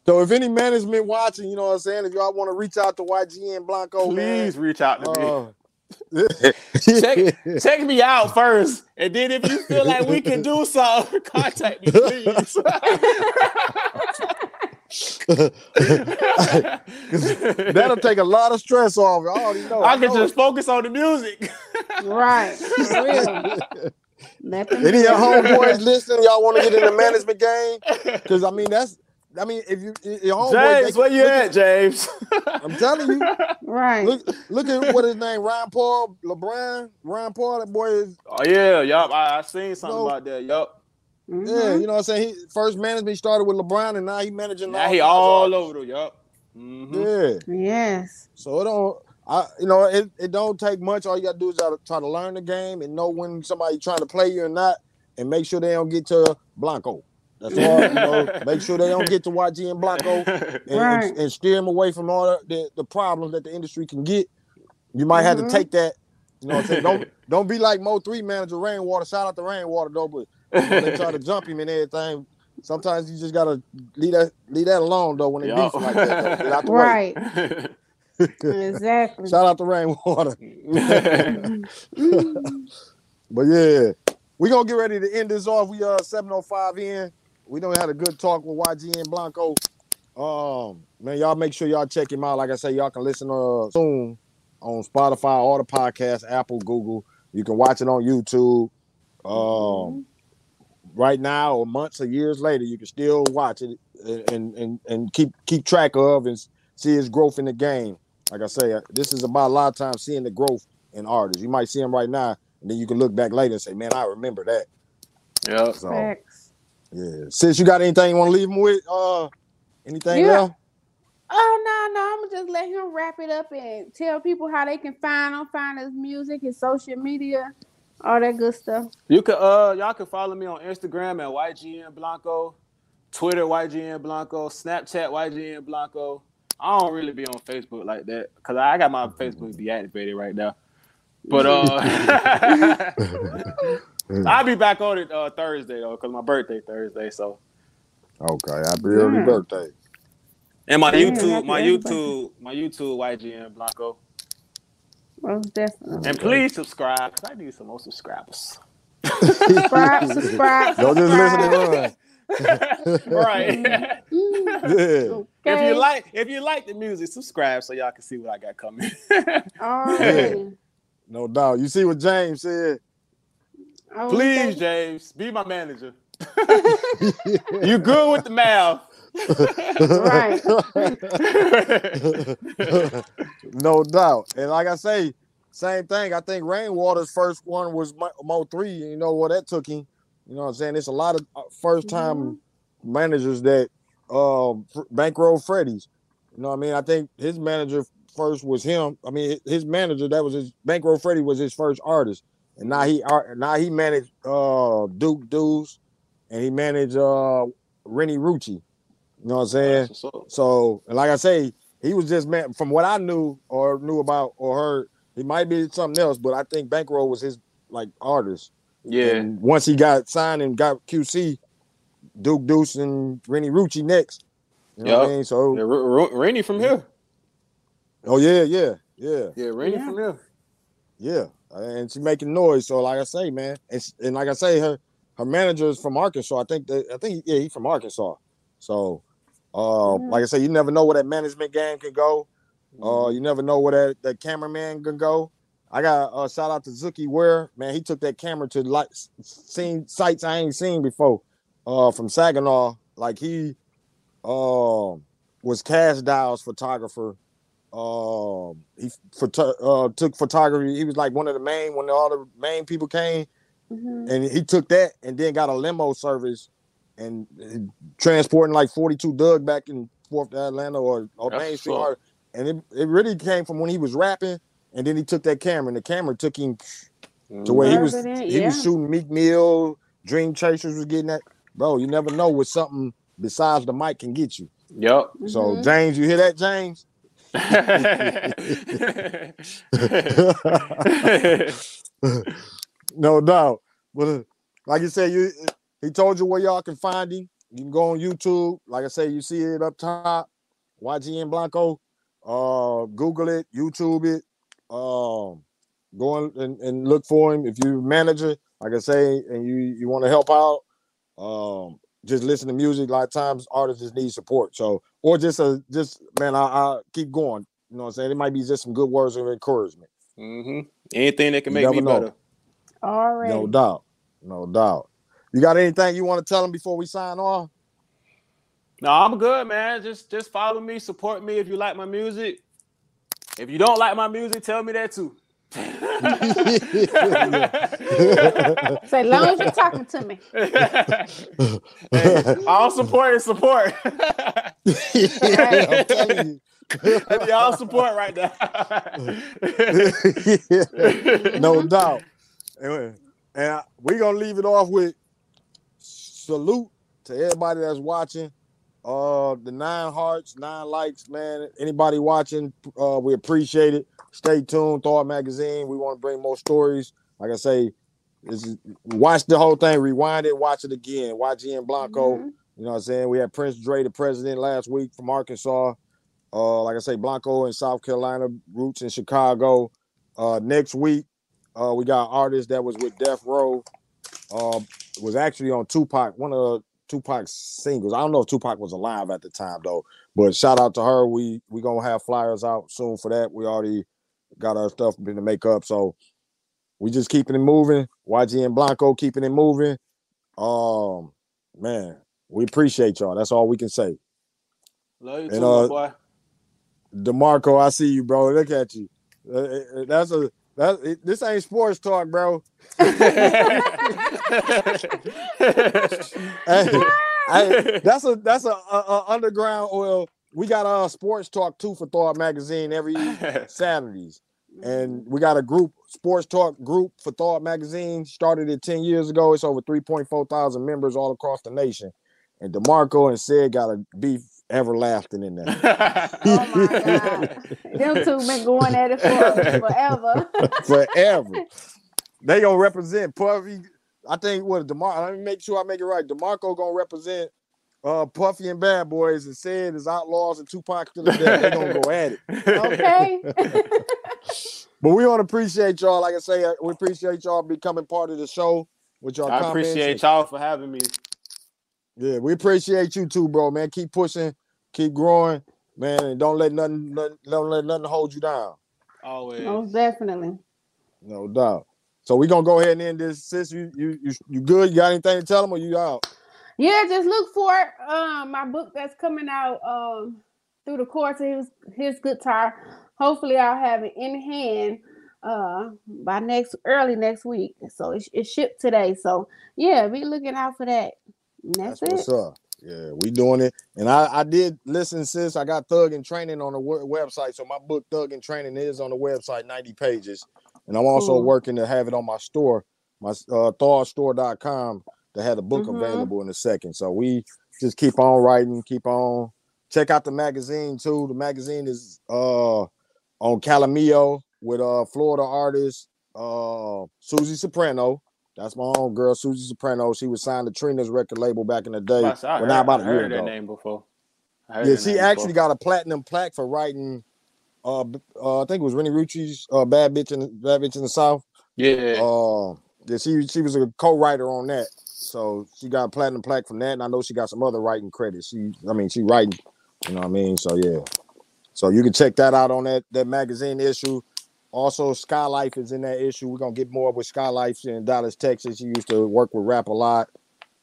so if any management watching, you know what I'm saying, if y'all want to reach out to YGN Blanco, Please reach out to me. Uh, check, check me out first, and then if you feel like we can do something, contact me, please. that'll take a lot of stress off. I know. I can know just focus on the music. Right. For real. Let them Any of your know. homeboys listening, y'all want to get in the management game? Because I mean, that's I mean, if you your homeboys, James, they- where you look at, James? I'm telling you, Right. look look at what his name, Ron Paul, LeBron, Ron Paul. That boy is oh yeah, yup. I, I seen something No. about that. Yup. Yeah, Mhm. you know what I'm saying. He first management started with LeBron, and now he managing. Now he kinds of all artists. over the yup. hmm Yeah, Yes. so it don't. I you know it, it don't take much. All you gotta do is try to, learn the game and know when somebody trying to play you or not, and make sure they don't get to Blanco. That's all. you know, make sure they don't get to YGN Blanco. and, and- Right. and steer them away from all the, the, the problems that the industry can get. You might have Mhm. to take that. You know what I'm saying? Don't don't be like Mo three manager Rainwater. Shout out to Rainwater though, but you know, they try to jump him and everything. Sometimes you just gotta leave that leave that alone though when they Yup. beef like that. Though. Out the. Right. Exactly. Shout out to Rainwater. But yeah, we gonna get ready to end this off. We uh 705 in. We done had a good talk with YGN Blanco. Um, man, y'all make sure y'all check him out. Like I say, y'all can listen uh soon on Spotify, all the podcasts, Apple, Google. You can watch it on YouTube. Um, right now or months or years later, you can still watch it and and and keep keep track of and see his growth in the game. Like I say, uh, this is about a lot of times seeing the growth in artists. You might see him right now, and then you can look back later and say, "Man, I remember that." Yup. So Facts. yeah. Since you got anything you want to leave him with, uh, anything Yeah. else? Oh no, no, I'm gonna just let him wrap it up and tell people how they can find him, find his music, his social media, all that good stuff. You can uh y'all can follow me on Instagram at YGN Blanco, Twitter YGN Blanco, Snapchat YGN Blanco. I don't really be on Facebook like that because I got my Facebook deactivated right now. But uh I'll be back on it uh Thursday though, because my birthday Thursday. So Okay, happy early Yeah. birthday. and my Yeah, YouTube, my YouTube, my YouTube YGN Blanco. Most definitely. And please subscribe because I need some more subscribers. Subscribe, subscribe. Don't just listen subscribe. to run. right. Mhm. Yeah. If you like, if you like the music, subscribe so y'all can see what I got coming. Alrighty. No doubt. You see what James said? Oh, Please. James, be my manager. you good with the math? Right. no doubt. And like I say, same thing. I think Rainwater's first one was Mo Mo three. You know what that took him. You know what I'm saying? It's a lot of first time managers that um Bankroll Freddie's. You know what I mean? I think his manager first was him. I mean, his manager that was his Bankroll Freddie was his first artist, and now he now he managed uh Duke Deuce, and he managed uh Renni Rusch. You know what I'm saying? That's what's up. So, and like I say, he was just man from what I knew or knew about or heard. He might be something else, but I think Bankroll was his like artist. Yeah, And once he got signed and got QC, Duke Deuce and Renni Rusch next. You know what I mean? So, yeah R- R- Rainy from here. oh yeah, yeah, yeah, Yeah, Rainy Yeah. from here. yeah. And she making noise. So, like I say, man, and, s- and like I say, her her manager is from Arkansas. I think that I think yeah, he's from Arkansas. So, uh, Mhm. like I said, you never know where that management game can go. Uh, Mm-hmm. you never know where that, that cameraman can go. I got uh shout out to Zuki Ware. Man, he took that camera to like seen sites I ain't seen before. Uh from Saginaw. Like he um was Cash Dial's photographer. Um he photo- uh took photography. He was like one of the main when all the main people came Mhm. and he took that and then got a limo service and uh, transporting like 42 Dugg back and forth to Atlanta or, or That's Main Street. what's up. Or, and it, it really came from when he was rapping and then he took that camera and the camera took him to where he was President, he was shooting Meek Mill, Dream Chasers was getting that. Bro, you never know what something besides the mic can get you. Yep. So Mhm. James, you hear that, James? no doubt. But uh, like you said, you he told you where y'all can find him. You can go on YouTube. Like I say, you see it up top. YGN Blanco. Uh, Google it, YouTube it. Um, go on and, and look for him. If you're a manager, like I say, and you you want to help out, um, just listen to music. A lot of times artists just need support. So or just a just man, I, I keep going. You know what I'm saying? It might be just some good words of encouragement. hmm Anything that can You make me know. better. All right. No doubt. No doubt. You got anything you want to tell them before we sign off? No, I'm good, man. Just just follow me, support me if you like my music. If you don't like my music, tell me that too. So as long as you're talking to me. hey, all support is support. I'm telling you. Y'all support right now. no doubt. And, and we're gonna leave it off with salute to everybody that's watching. Uh the nine hearts, nine likes, man. Anybody watching, uh, we appreciate it. Stay tuned, Thawed Magazine. We want to bring more stories. Like I say, is, watch the whole thing, rewind it, watch it again. YGN Blanco. Mhm. You know what I'm saying? We had Prince Dre, the president, last week from Arkansas. Uh, like I say, Blanco in South Carolina, Roots in Chicago. Uh, next week, uh, we got artists that was with Death Row. Uh, was actually on Tupac, one of Tupac's singles. I don't know if Tupac was alive at the time though, but shout out to her. We we gonna have flyers out soon for that. We already got our stuff in the makeup, so we just keeping it moving. YGN Blanco keeping it moving. Um, man, we appreciate y'all. That's all we can say. Love you And, too, uh, my boy. Demarco, I see you, bro. Look at you. Uh, uh, That's a that. it- This ain't sports talk, bro. Hey, hey, that's a that's a, a, a underground oil. We got a sports talk too for Thawed Magazine every Saturdays, and we got a group sports talk group for Thawed Magazine. Started it ten years ago. It's over three point four thousand members all across the nation. And Demarco and Sid got a beef everlasting in there. Oh my God. Them two been going at it for forever. forever. They gonna represent Puffy. I think what Demar. Let me make sure I make it right. Demarco gonna represent uh Puffy and Bad Boys and said is outlaws and Tupac to the death. They gonna go at it. okay. But we want to appreciate y'all. Like I say, uh, we appreciate y'all becoming part of the show with y'all I comments. appreciate and- y'all for having me. Yeah, we appreciate you too, bro. Man, keep pushing keep growing, man, and don't let nothing, nothing don't let nothing hold you down. Always. Most definitely. No doubt. So we're gonna go ahead and end this. Sis, you you you, you good? You got anything to tell them or you out? Yeah, just look for um my book that's coming out um through the course of his his guitar. Hopefully, I'll have it in hand uh by next early next week. So it, it shipped today. So yeah, be looking out for that. And that's, That's it. what's up. Yeah, we doing it. And I I did listen, sis. I got Thug and Training on the website. So my book Thug and Training is on the website, 90 pages. And I'm also Cool. working to have it on my store, my uh thawstore.com to have the book Mhm. available in a second. So we just keep on writing, keep on check out the magazine too. The magazine is uh on Calameo with uh Florida artist uh Susie Soprano. That's my own girl, Susie Soprano. She was signed to Trina's record label back in the day. I, I well, not about I a year heard that ago. name before. Yeah, she actually before. got a platinum plaque for writing. Uh, uh I think it was Renni Rusch's uh, "Bad Bitch in the Bad Bitch in the South." Yeah. Uh, yeah, she she was a co-writer on that, so she got a platinum plaque from that. And I know she got some other writing credits. She, I mean, she writing. You know what I mean? So yeah, so you can check that out on that that magazine issue. Also, Skylife is in that issue. We're gonna get more with Skylife in Dallas, Texas. She used to work with Rap a lot.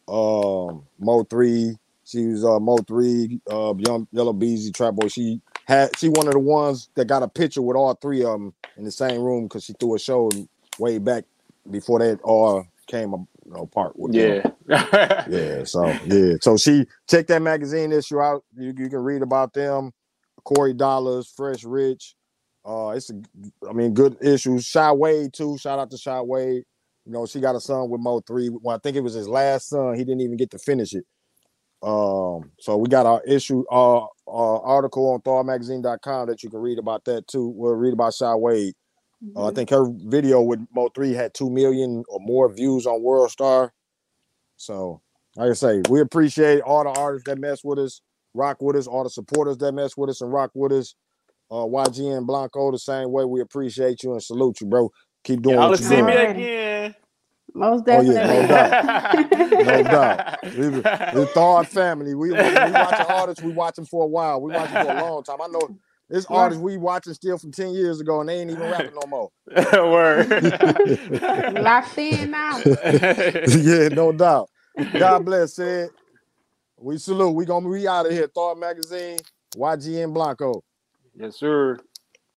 Um, Mo three. She was uh Mo three, uh young Yella Beezy Trap Boy. She had she one of the ones that got a picture with all three of them in the same room because she threw a show way back before they all came you know, apart with yeah. Yeah, so yeah, so she check that magazine issue out. You, you can read about them. Corey Dollars, Fresh Rich. Uh, it's a, I mean, good issues. Shy Wade too. Shout out to Shy Wade. You know, she got a son with Mo three. Well, I think it was his last son. He didn't even get to finish it. Um, so we got our issue, uh, uh article on thawmagazine.com that you can read about that too. We'll read about Shy Wade. Uh, I Mhm. think her video with Mo three had two million or more views on World Star. So, like I say, we appreciate all the artists that mess with us, rock with us, all the supporters that mess with us and rock with us. Uh, YGN Blanco the same way. We appreciate you and salute you, bro. Keep doing Y'all will what you're see me doing. Alrighty. again. Most Oh, yeah, definitely. no doubt. We- It's our family. We we watching artists. We watch them for a while. We watch them for a long time. I know this Right. artist we watching still from ten years ago, and they ain't even rapping no more. Word. Locked in now. yeah, no doubt. God bless. Sid. We salute. We gonna be out of here. Thawed Magazine, YGN Blanco. Yes, sir.